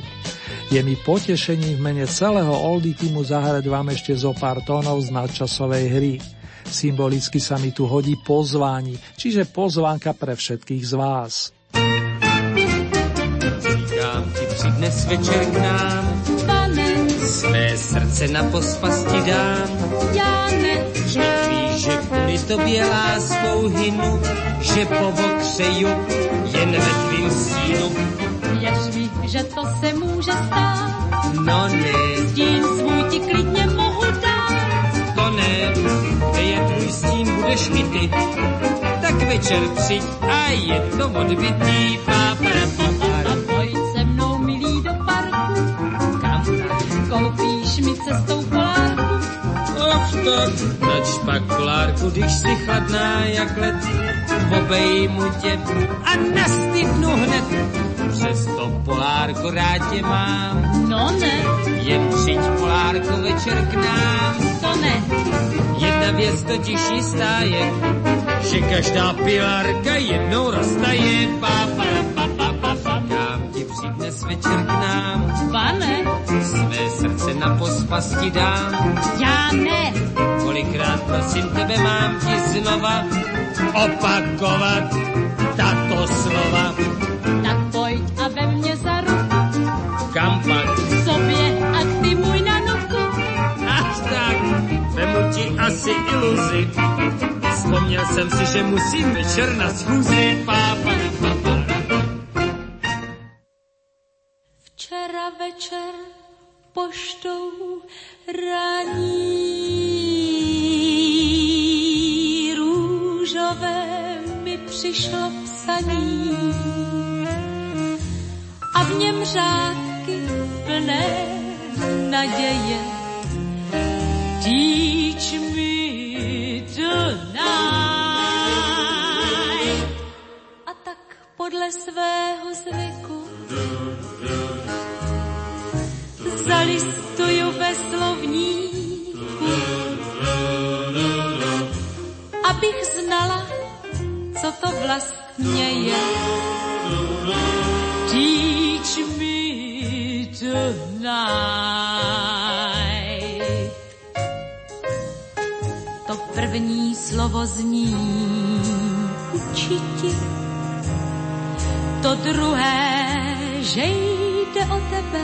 Je mi potešením v mene celého Oldy týmu zahrať vám ešte zo pár tónov z nadčasovej hry. Symbolicky sa mi tu hodí pozvání, čiže pozvánka pre všetkých z vás. Říkám ti, přidnes večer k nám, pane, své srdce na pospasti dám. Já ne, kvůli tobě láskou hynu, že povokřeju jen ve tvým stínu. Jež ví, že to se může stát, no ne, stín svůj ti klidně mohu dát. To ne, kde je tvůj stín, budeš mi ty, tak večer přijď a je to odbitý pápara. Pojď se mnou, milý, do parku, kam koupíš mi cestou Och tak, dať špakulárku, když si chladná jak led, obejmu tě a nastydnu hned. Přesto Polárko, rád tě mám. No ne. Jen přijď, Polárko, večer k nám. To ne. Jedna věc totiž jistá je, že každá pilárka jednou roztaje. Pa, pa, pa, pa, pa, pa. Kam ti přijď dnes večer k nám. Pane. Své srdce na pospasti dám. Já ne. Kolikrát prosím tebe mám ti znova opakovat tato slova. Tak pojď a ve mně za ruku. Kam pak? K sobě a ty můj na noku. Ach tak, vemu ti asi iluzi. Vzpomněl jsem si, že musím večer na schůzi. Pa, pa, pa, pa. Včera večer poštou raní přišlo psaní a v něm řádky plné naděje. Teach me tonight. A tak podle svého zvyku zalistuju ve slovníku, abych znala, co to vlastně je. Teach me tonight. To první slovo zní učiti, to druhé, že jde o tebe.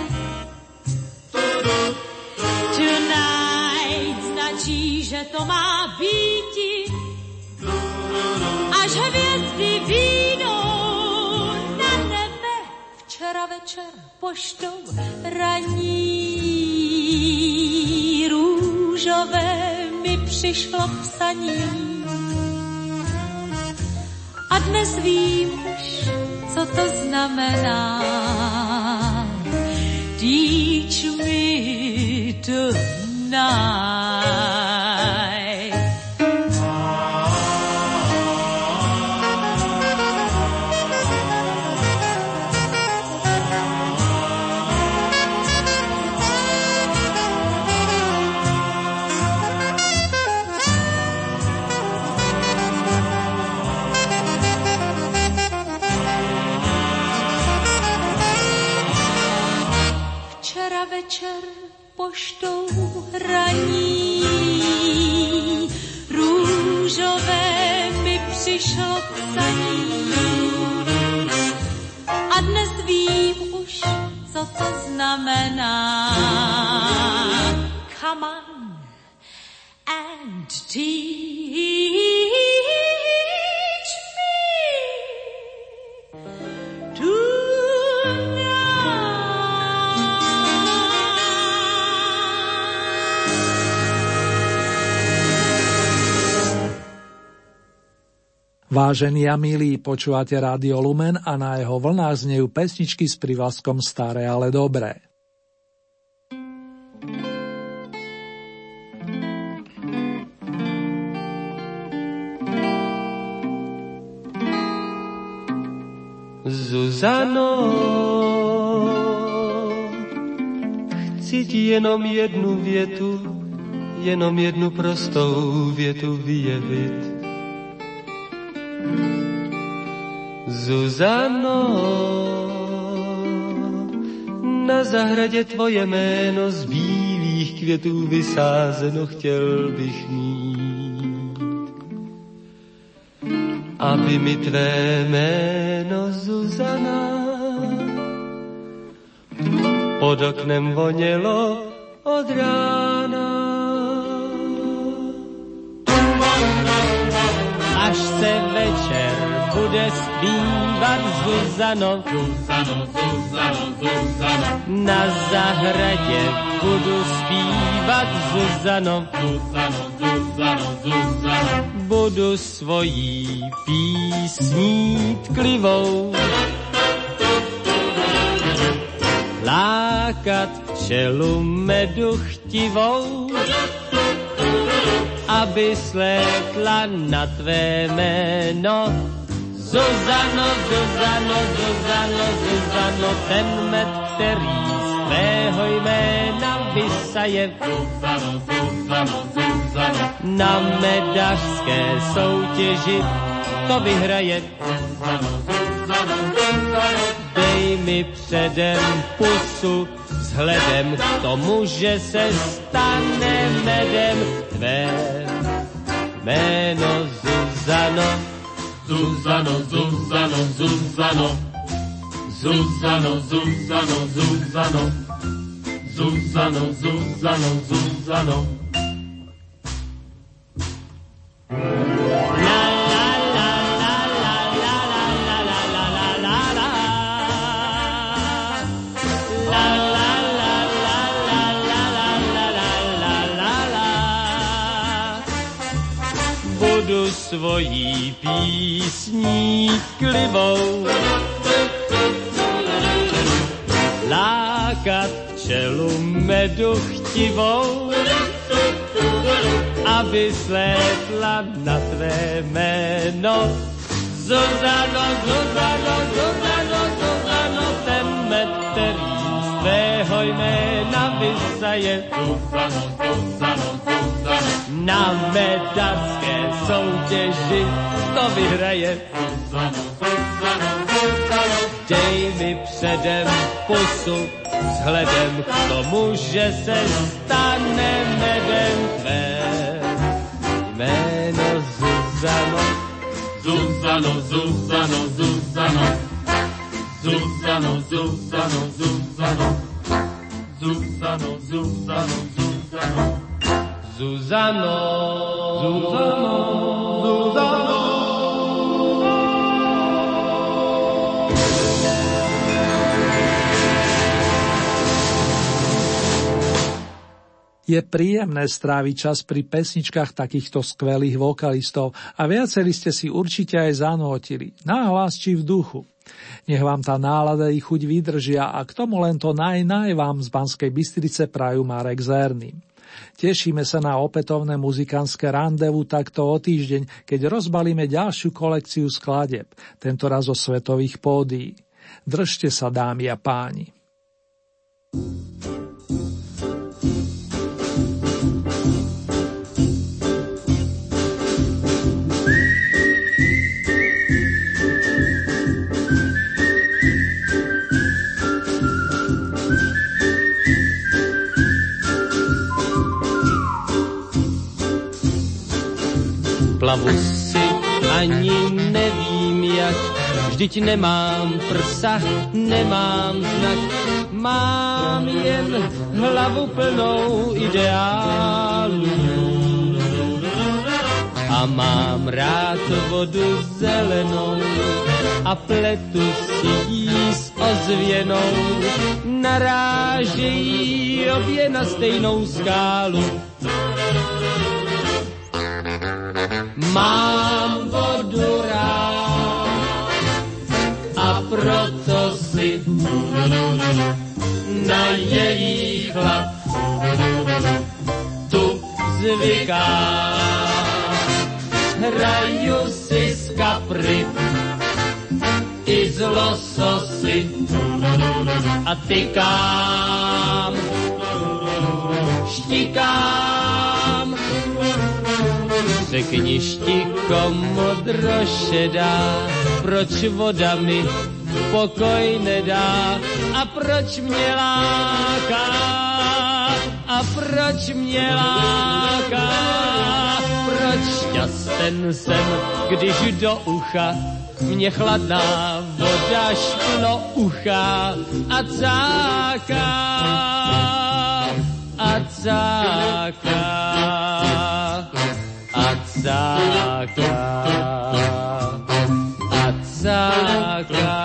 Tonight značí, že to má býti, až hvězdy výjdou na nebe. Včera večer poštou raní růžové mi přišlo psaní. A dnes vím už, co to znamená. Teach me tonight. Včera večer poštou raní růžové mi přišlo psaní. A dnes vím už, co to znamená. Come on and teach Vážení a milí, počúvate Rádio Lumen a na jeho vlnách znejú pesničky s privlaskom Staré, ale dobré. Zuzano, chci ti jenom jednu větu, jenom jednu prostou větu vyjevit. Zuzano, na zahradě tvoje jméno z bílých květů vysázeno chtěl bych mít. Aby mi tvé jméno Zuzana pod oknem vonělo od rána. Až se večer bude zpívat Zuzano, Zuzano, Zuzano, Zuzano, na zahradě budu zpívat Zuzano, Zuzano, Zuzano, Zuzano. budu svojí písní tklivou. Lákat včelu medu chtivou, aby slétla na tvé jméno Zuzano, Zuzano, Zuzano, Zuzano, ten med, který z tvého jména vysaje. Zuzano, Zuzano, Zuzano, Na medařské soutěži to vyhraje. Zuzano, Zuzano, Zuzano, Dej mi předem pusu, vzhledem k tomu, že se stane medem tvé jméno Zuzano. Zuzano, Zuzano, Zuzano, Zuzano, Zuzano, Zuzano, Zuzano, Zuzano, Zuzano. Budu svojí písní klivou lákat čelu medu chtivou, aby slétla na tvé jméno. Zuzano, Zuzano, Zuzano, Zuzano, ten med, který z tvého jména vysaje. Zuzano, Zuzano, Na medařské soutěži to vyhraje. Dej mi předem pusu, vzhledem k tomu, že se stane medem tvé. Jméno Zuzano, Zuzano, Zuzano, Zuzano, Zuzano, Zuzano, Zuzano, Zuzano, Zuzano, Zuzano. Zuzano, Zuzano, Zuzano. Je príjemné stráviť čas pri pesničkách takýchto skvelých vokalistov a viacerí ste si určite aj zanotili, náhlas či v duchu. Nech vám tá nálada i chuť vydržia a k tomu len to naj, naj vám z Banskej Bystrice prajú Marek Zerný. Tešíme sa na opätovné muzikánske randevu takto o týždeň, keď rozbalíme ďalšiu kolekciu skladeb, tento raz o svetových pódií. Držte sa, dámy a páni. Plavu si ani nevím jak, vždyť nemám prsa, nemám znak, mám jen hlavu plnou ideálů. A mám rád vodu zelenou a pletu si jí s ozvěnou. Narážejí obě na stejnou skálu. Mám vodu rád a proto si na její chlad tu zvykám. Hraju si z kapry i z lososy a tykám, štikám. Řekni štiko modrošedá, proč voda mi pokoj nedá? A proč mě láká, a proč mě láká, proč šťasten jsem, když do ucha mě chladná voda šplo ucha a cáká, a cáká, Atsaka, Atsaka.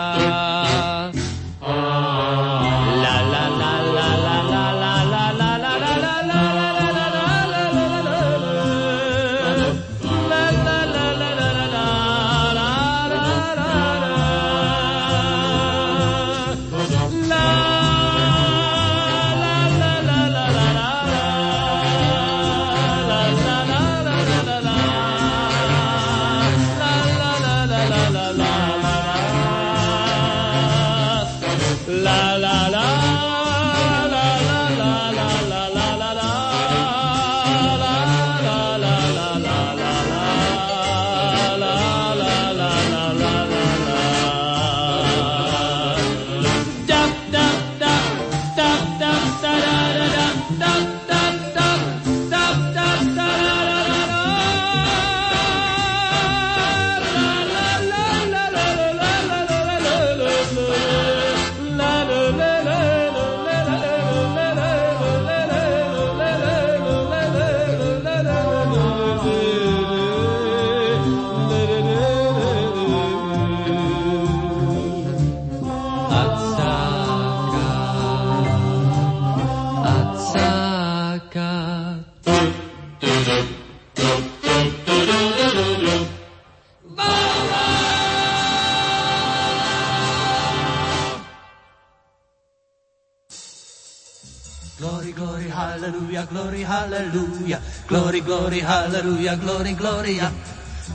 Glory, glory, hallelujah, glory, gloria.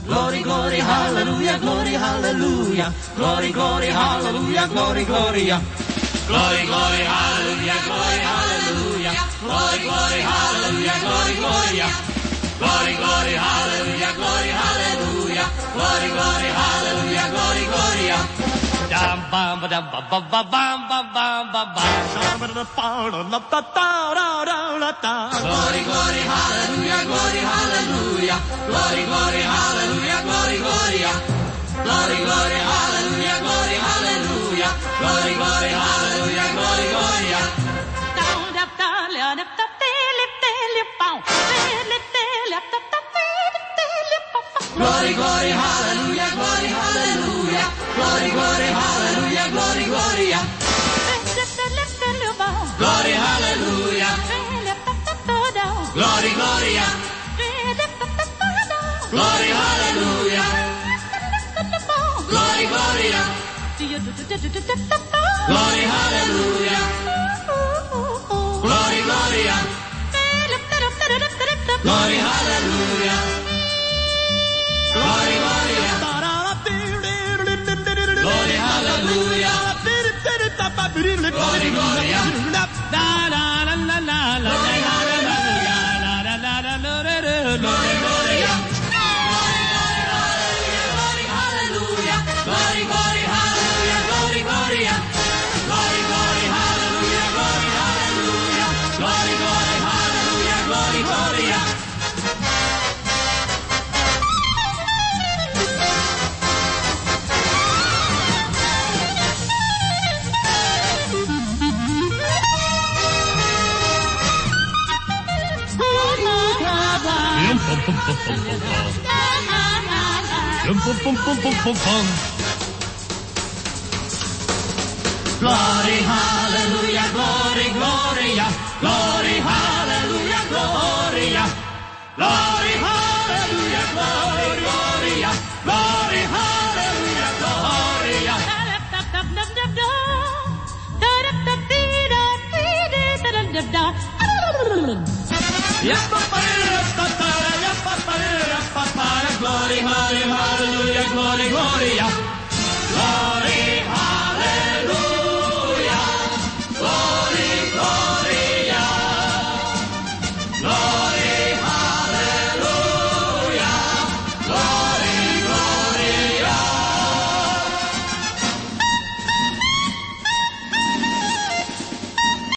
Glory, glory, hallelujah, glory, hallelujah. Glory, glory, hallelujah, glory, gloria. Glory, glory, hallelujah, glory, hallelujah. Glory, glory, hallelujah, glory, gloria. Glory, glory, hallelujah, glory, hallelujah. Glory, glory, hallelujah, glory, gloria. Dum bum ba dum ba ba ba bum ba bum ba ba. Glory, glory, hallelujah, glory, hallelujah. Glory, glory, hallelujah, glory, gloria. Glory, glory, hallelujah, glory, hallelujah. Glory, glory, hallelujah, glory, gloria. Glory, glory, hallelujah, glory, hallelujah. Glory, glory, hallelujah, glory, gloria. Glory, hallelujah. Glory, gloria. Glory, hallelujah. Glory, gloria. Glory, hallelujah. Glory, gloria. Glory, hallelujah. Glory, gloria. Glory, hallelujah. Glory, Hallelujah. Glory, glory, glory. Glory, hallelujah, glory, gloria. Glory, hallelujah, gloria. Glory, hallelujah, glory, gloria. Glory, hallelujah, gloria. Hallelujah, glory, gloria.